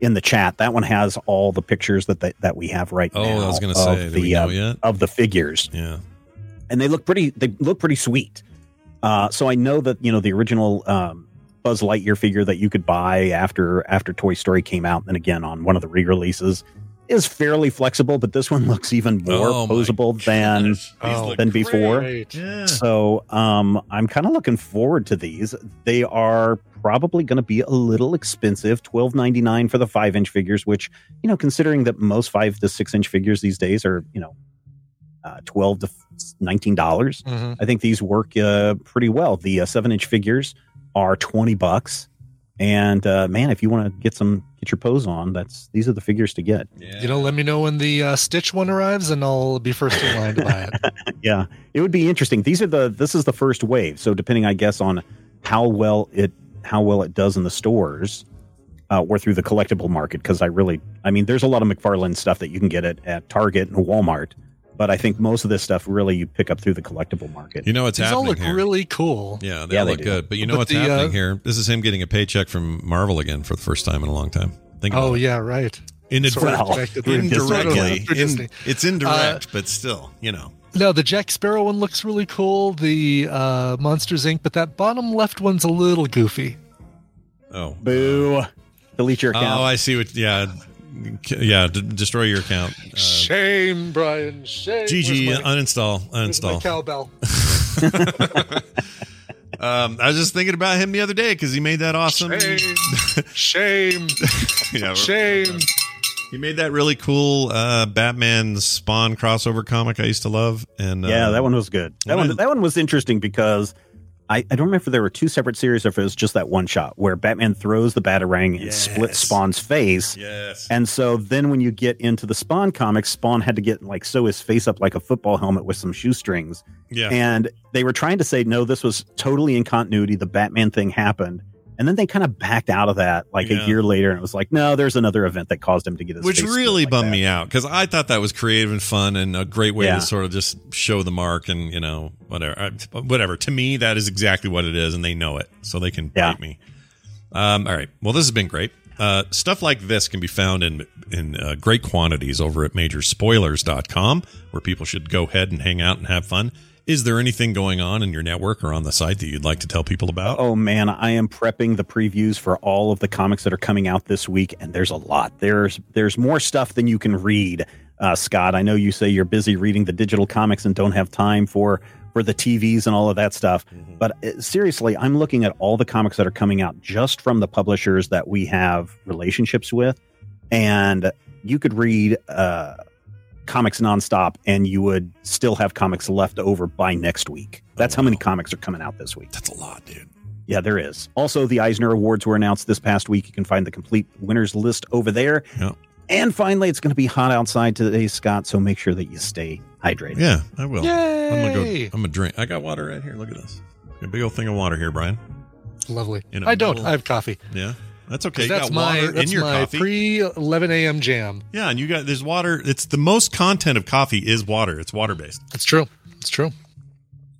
in the chat. That one has all the pictures that they, that we have right Oh, now. I was gonna of say, the uh, of the figures. Yeah. and they look pretty. They look pretty sweet. Uh, so I know that you know the original um, Buzz Lightyear figure that you could buy after after Toy Story came out, and again on one of the re-releases, is fairly flexible. But this one looks even more Oh, posable than Oh, than before. great. So um, I'm kind of looking forward to these. They are probably going to be a little expensive, twelve ninety nine for the five inch figures. Which you know, considering that most five to six inch figures these days are you know uh, twelve to nineteen dollars, Mhm. I think these work uh, pretty well. The uh, seven inch figures are twenty bucks, and uh, man, if you want to get some get your pose on, that's these are the figures to get. You know, let me know when the uh, Stitch one arrives, and I'll be first in line to buy it. yeah. It would be interesting. These are the this is the first wave. So depending i guess on how well it how well it does in the stores uh, or through the collectible market because i really i mean there's a lot of mcfarlane stuff that you can get at, at target and walmart but i think most of this stuff really you pick up through the collectible market You know what's These all look here? really cool. Yeah, they Yeah, all they look do. good. But you know But what's the, happening uh, here? This is him getting a paycheck from Marvel again for the first time in a long time. Think about Oh it. yeah, right. Inadvertently. Sort of connected through Disney. indirectly. In- it's indirect, but still, you know. No, the Jack Sparrow one looks really cool. The uh, Monsters Inc., but that bottom left one's a little goofy. Oh, boo delete your account Oh, I see what. Yeah, yeah. D- destroy your account. Uh, Shame, Brian. Shame. GG, Where's my- uninstall, where's my uninstall. cowbell. Um, I was just thinking about him the other day because he made that awesome. Shame. Shame. Yeah, Shame. He made that really cool uh, Batman Spawn crossover comic I used to love, and uh, yeah that one was good that one I- that one was interesting because I, I don't remember if there were two separate series or if it was just that one shot where Batman throws the Batarang and splits Spawn's face. Yes. And so then when you get into the Spawn comics, Spawn had to get like sew his face up like a football helmet with some shoestrings. Yeah. And they were trying to say, no, this was totally in continuity. The Batman thing happened. And then they kind of backed out of that like Yeah. a year later. And it was like, no, there's another event that caused him to get his which really like bummed that. me out because I thought that was creative and fun and a great way Yeah. to sort of just show the mark and you know whatever whatever. To me, that is exactly what it is, and they know it, so they can Yeah. bite me. Um, all right, well, this has been great. Uh, stuff like this can be found in in uh, great quantities over at majorspoilers.com, where people should go ahead and hang out and have fun. Is there anything going on in your network or on the site that you'd like to tell people about? Oh man, I am prepping the previews for all of the comics that are coming out this week, and there's a lot. There's there's more stuff than you can read. Uh, Scott, I know you say you're busy reading the digital comics and don't have time for for the TVs and all of that stuff. But uh, seriously, I'm looking at all the comics that are coming out just from the publishers that we have relationships with, and you could read uh, comics nonstop, and you would still have comics left over by next week. That's how many oh. comics are coming out this week. That's a lot, dude. Yeah, there is. Also, the Eisner Awards were announced this past week. You can find the complete winners list over there. Yeah. And finally, it's going to be hot outside today, Scott. So make sure that you stay hydrated. Yeah, I will. I'm gonna go. Yay! I'm gonna drink. I got water right here. Look at this. A big old thing of water here, Brian. Lovely. In a I don't. middle- I have coffee. Yeah, that's okay. You That's got my water that's in your my coffee. pre 11 a.m. jam. yeah, and you got there's water. It's the most content of coffee is water. It's water based. It's true. It's true.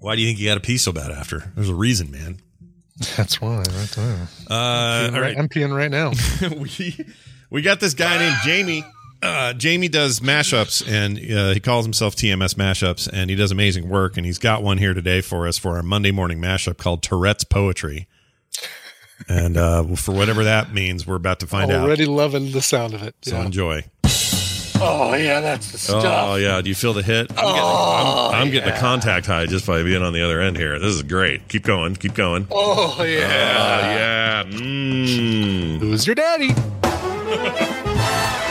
Why do you think you got to pee so bad after? There's a reason, man. That's why. Right there. Uh, all right. I'm peeing right now. we we got this guy named Jamie. Uh, Jamie does mashups, and uh, he calls himself TMS Mashups, and he does amazing work. And he's got one here today for us for our Monday morning mashup called Tourette's Poetry. And uh, for whatever that means, we're about to find out. Already loving the sound of it. So Yeah. enjoy. Oh yeah, that's the stuff. Oh yeah, do you feel the hit? I'm getting, Oh, I'm, I'm getting a contact high just by being on the other end here. This is great. Keep going. Keep going. Oh yeah. yeah. Mm. Who's your daddy?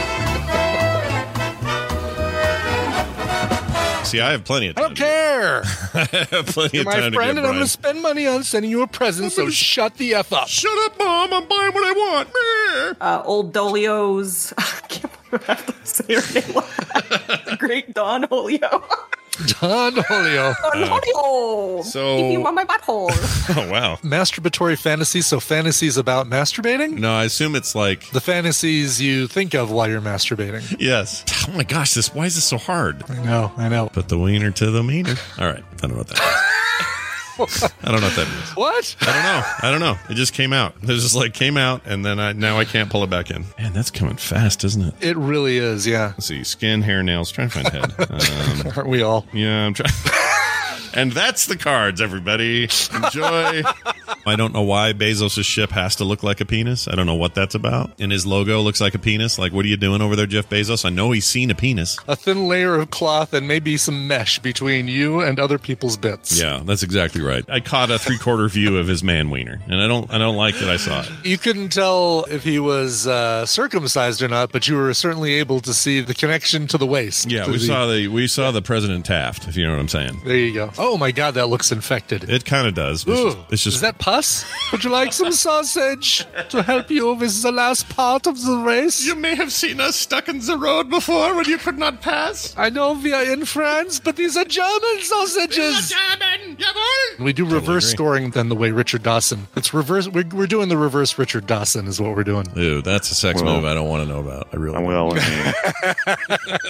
See, I have plenty of I don't care. I have plenty You're of my time friend, to give and I'm going to spend money on sending you a present. So shut the f up. Shut up, mom. I'm buying what I want. uh, old Dolio's. I can't believe I have to say her name. the great Don Holio. Don Holio. Don Holio. so- Keep you on my butthole. Oh wow. Masturbatory fantasies. So fantasies about masturbating. No, I assume it's like The fantasies you think of while you're masturbating. yes. Oh my gosh, this why is this so hard? I know. I know. Put the wiener to the meter. All right, I don't know what that means. I don't know what that means. What? I don't know. I don't know. It just came out. It just like came out, and then I now I can't pull it back in. Man, that's coming fast, isn't it? It really is. Yeah. Let's see. Skin, hair, nails. Try and find head. Um, Aren't we all? yeah, I'm trying. and that's the cards, everybody. Enjoy. I don't know why Bezos' ship has to look like a penis. I don't know what that's about. And his logo looks like a penis. Like, what are you doing over there, Jeff Bezos? I know he's seen a penis. A thin layer of cloth and maybe some mesh between you and other people's bits. Yeah, that's exactly right. I caught a three quarter view of his man wiener, and I don't, I don't like that I saw it. You couldn't tell if he was uh, circumcised or not, but you were certainly able to see the connection to the waist. Yeah, we the- saw the we saw the President Taft, if you know what I'm saying. There you go. Oh Oh my God, that looks infected. It kind of does. It's Ooh, just, it's just is that pus? Would you like some sausage to help you? This is the last part of the race. You may have seen us stuck in the road before when you could not pass. I know we are in France, but these are German sausages. German, We do reverse agree. scoring than the way Richard Dawson. It's reverse. We're, we're doing the reverse Richard Dawson is what we're doing. Ew, that's a sex Well, move I don't want to know about. I really Well, don't.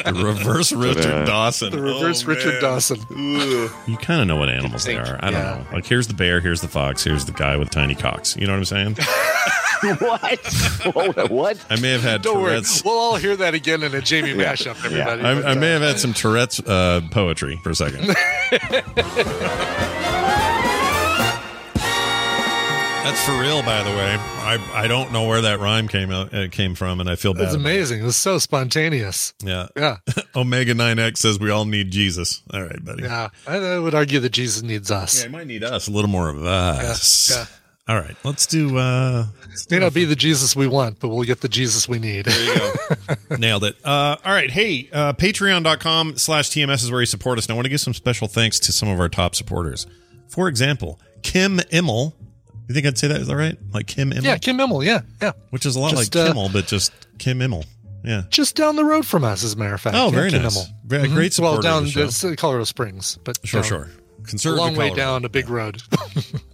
The reverse Richard Dawson. The reverse Oh, Richard man. Dawson. You kind of know what animals they are. I don't Yeah. know. Like here's the bear, here's the fox, here's the guy with tiny cocks. You know what I'm saying? what? what? I may have had Don't worry. We'll all hear that again in a Jamie mashup, everybody. I, I may uh, have had some Tourette's uh, poetry for a second. That's for real, by the way. I I don't know where that rhyme came out uh, came from, and I feel bad. It's amazing. It was so spontaneous. Yeah. Yeah. Omega 9X says we all need Jesus. All right, buddy. Yeah. I, I would argue that Jesus needs us. Yeah, he might need us. A little more of us. Yeah, All right, let's do. uh May not be the Jesus we want, but we'll get the Jesus we need. There you go. Nailed it. Uh, all right. Hey, uh, patreon.com slash TMS is where you support us. And I want to give some special thanks to some of our top supporters. For example, Kim Immel. You think I'd say that? Is that right? Like Kim Immel? yeah, Kim Immel. Yeah, yeah. Which is a lot Just, like uh, but just Kim Immel. Yeah. Just down the road from us, as a matter of fact. Oh, Yeah, very Kim nice. Very- Mhm. great supporter Well, down the uh, Colorado Springs, but Sure, down sure. a Conservative long way down a big road.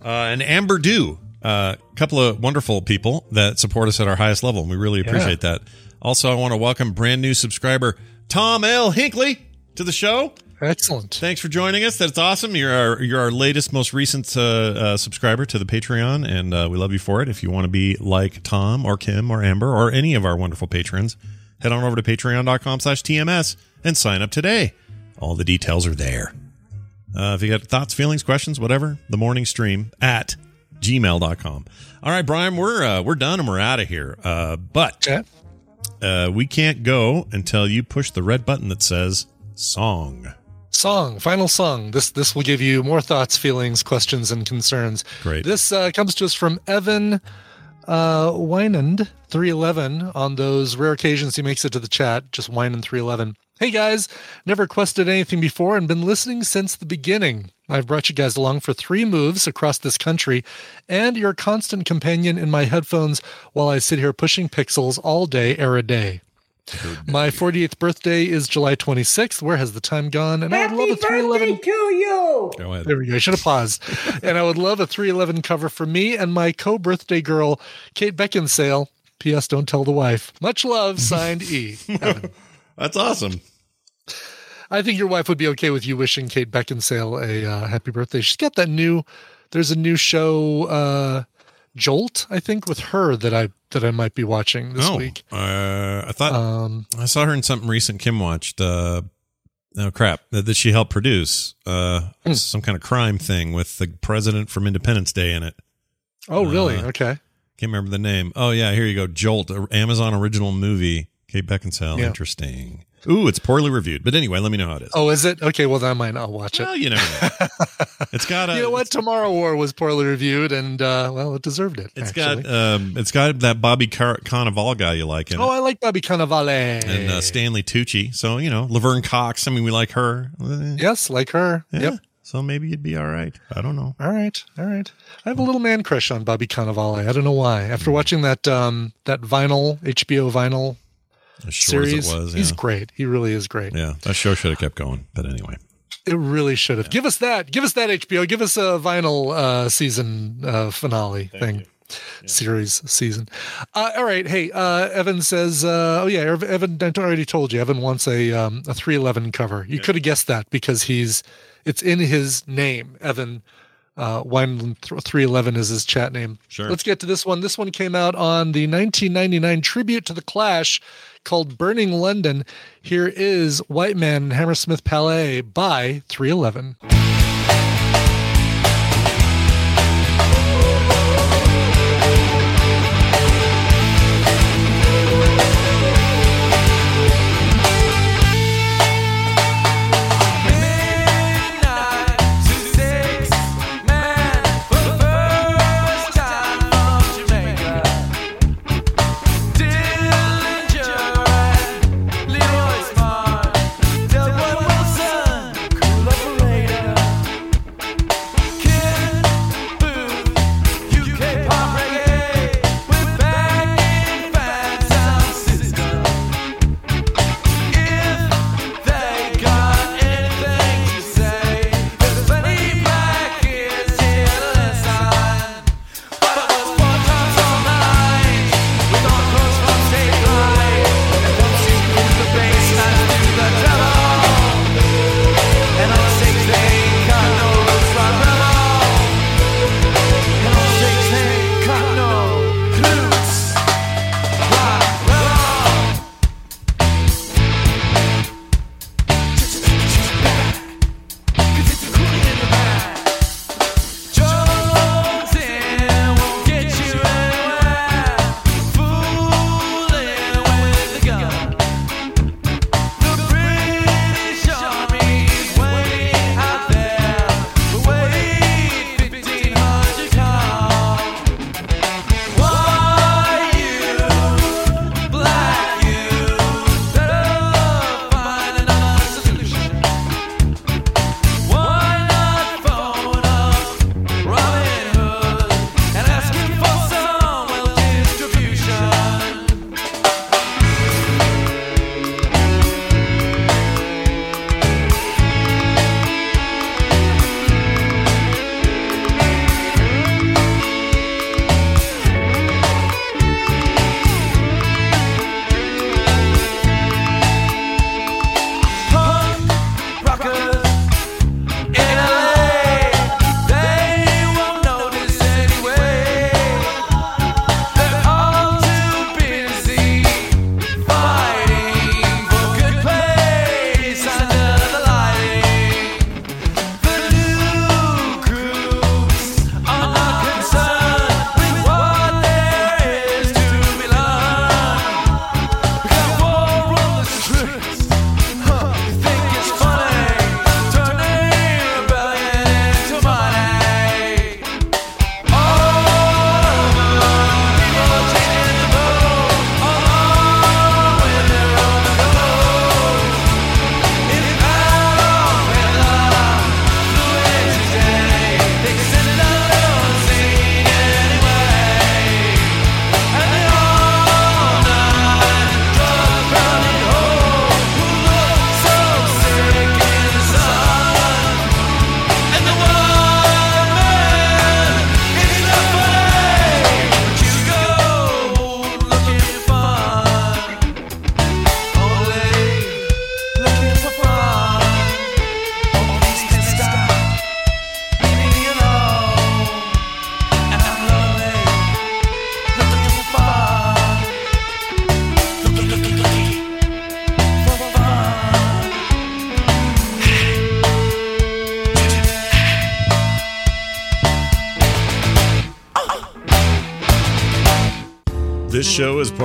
Uh, and Amber Dew, a uh, couple of wonderful people that support us at our highest level. And we really appreciate that. Also, I want to welcome brand new subscriber Tom L. Hinkley to the show. Excellent. Thanks for joining us. That's awesome. You're our you're our latest, most recent uh, uh, subscriber to the Patreon, and uh, we love you for it. If you want to be like Tom or Kim or Amber or any of our wonderful patrons, head on over to patreon.com slash TMS and sign up today. All the details are there. Uh, if you got thoughts, feelings, questions, whatever, the morning stream at gmail.com. All right, Brian, we're uh, we're done and we're out of here. Uh, but uh, we can't go until you push the red button that says song. Song, final song. This this will give you more thoughts, feelings, questions, and concerns. Great. This uh, comes to us from Evan uh, Wynand three eleven. On those rare occasions he makes it to the chat, just Wynand three eleven. Hey guys, never quested anything before and been listening since the beginning. I've brought you guys along for three moves across this country, and your constant companion in my headphones while I sit here pushing pixels all day, every day. My 48th birthday is July 26th. Where has the time gone? And I would love a 311 to you. Go ahead. There we go. I should have paused. and I would love a 311 cover for me and my co-birthday girl, Kate Beckinsale. P.S. Don't tell the wife. Much love. Signed E. That's awesome. I think your wife would be okay with you wishing Kate Beckinsale a uh, happy birthday. She's got that new. There's a new show, uh, Jolt. I think with her that I that I might be watching this oh, week. Uh, I thought Um, I saw her in something recent. Kim watched. Uh, oh crap! That, that she helped produce. Uh, Hmm. some kind of crime thing with the president from Independence Day in it. Oh, really? Uh, okay. Can't remember the name. Oh yeah, here you go. Jolt, Amazon original movie. Kate Beckinsale. Yeah. Interesting. Ooh, it's poorly reviewed. But anyway, let me know how it is. Oh, is it? Okay. Well, then I might not watch it. Well, you never know. it's got a. you know what? Tomorrow War was poorly reviewed, and uh, well, it deserved it. It's actually. got um, it's got that Bobby Car- Cannavale guy you like in Oh, it, I like Bobby Cannavale. and uh, Stanley Tucci. So you know Laverne Cox. I mean, we like her. Yes, like her. yeah. Yep. So maybe you'd be all right. I don't know. All right, all right. I have a little man crush on Bobby Cannavale. I don't know why. After watching that um that vinyl HBO vinyl As short as series, it was, he's great. He really is great. Yeah, that show should have kept going. But anyway, It really should have. Give us that. Give us that HBO. Give us a vinyl uh, season uh, finale thing. Series season. Uh, all right. Hey, uh, Evan says, uh, oh, yeah, Evan, I already told you, Evan wants a, um, a 311 cover. You could have guessed that because he's, it's in his name. Evan uh, Wineland 311 is his chat name. Sure. Let's get to this one. This one came out on the 1999 tribute to the Clash called Burning London. Here is White Man Hammersmith Palais by 311.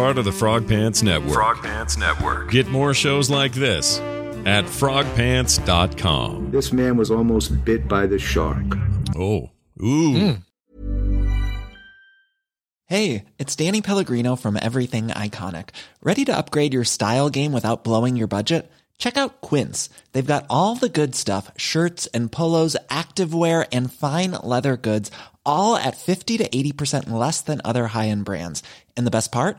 Part of the Frog Pants Network. Frog Pants Network. Get more shows like this at frogpants.com. This man was almost bit by the shark. Oh. Ooh. Hmm. Hey, it's Danny Pellegrino from Everything Iconic. Ready to upgrade your style game without blowing your budget? Check out Quince. They've got all the good stuff shirts and polos, activewear, and fine leather goods, all at 50 to 80% less than other high end brands. And the best part?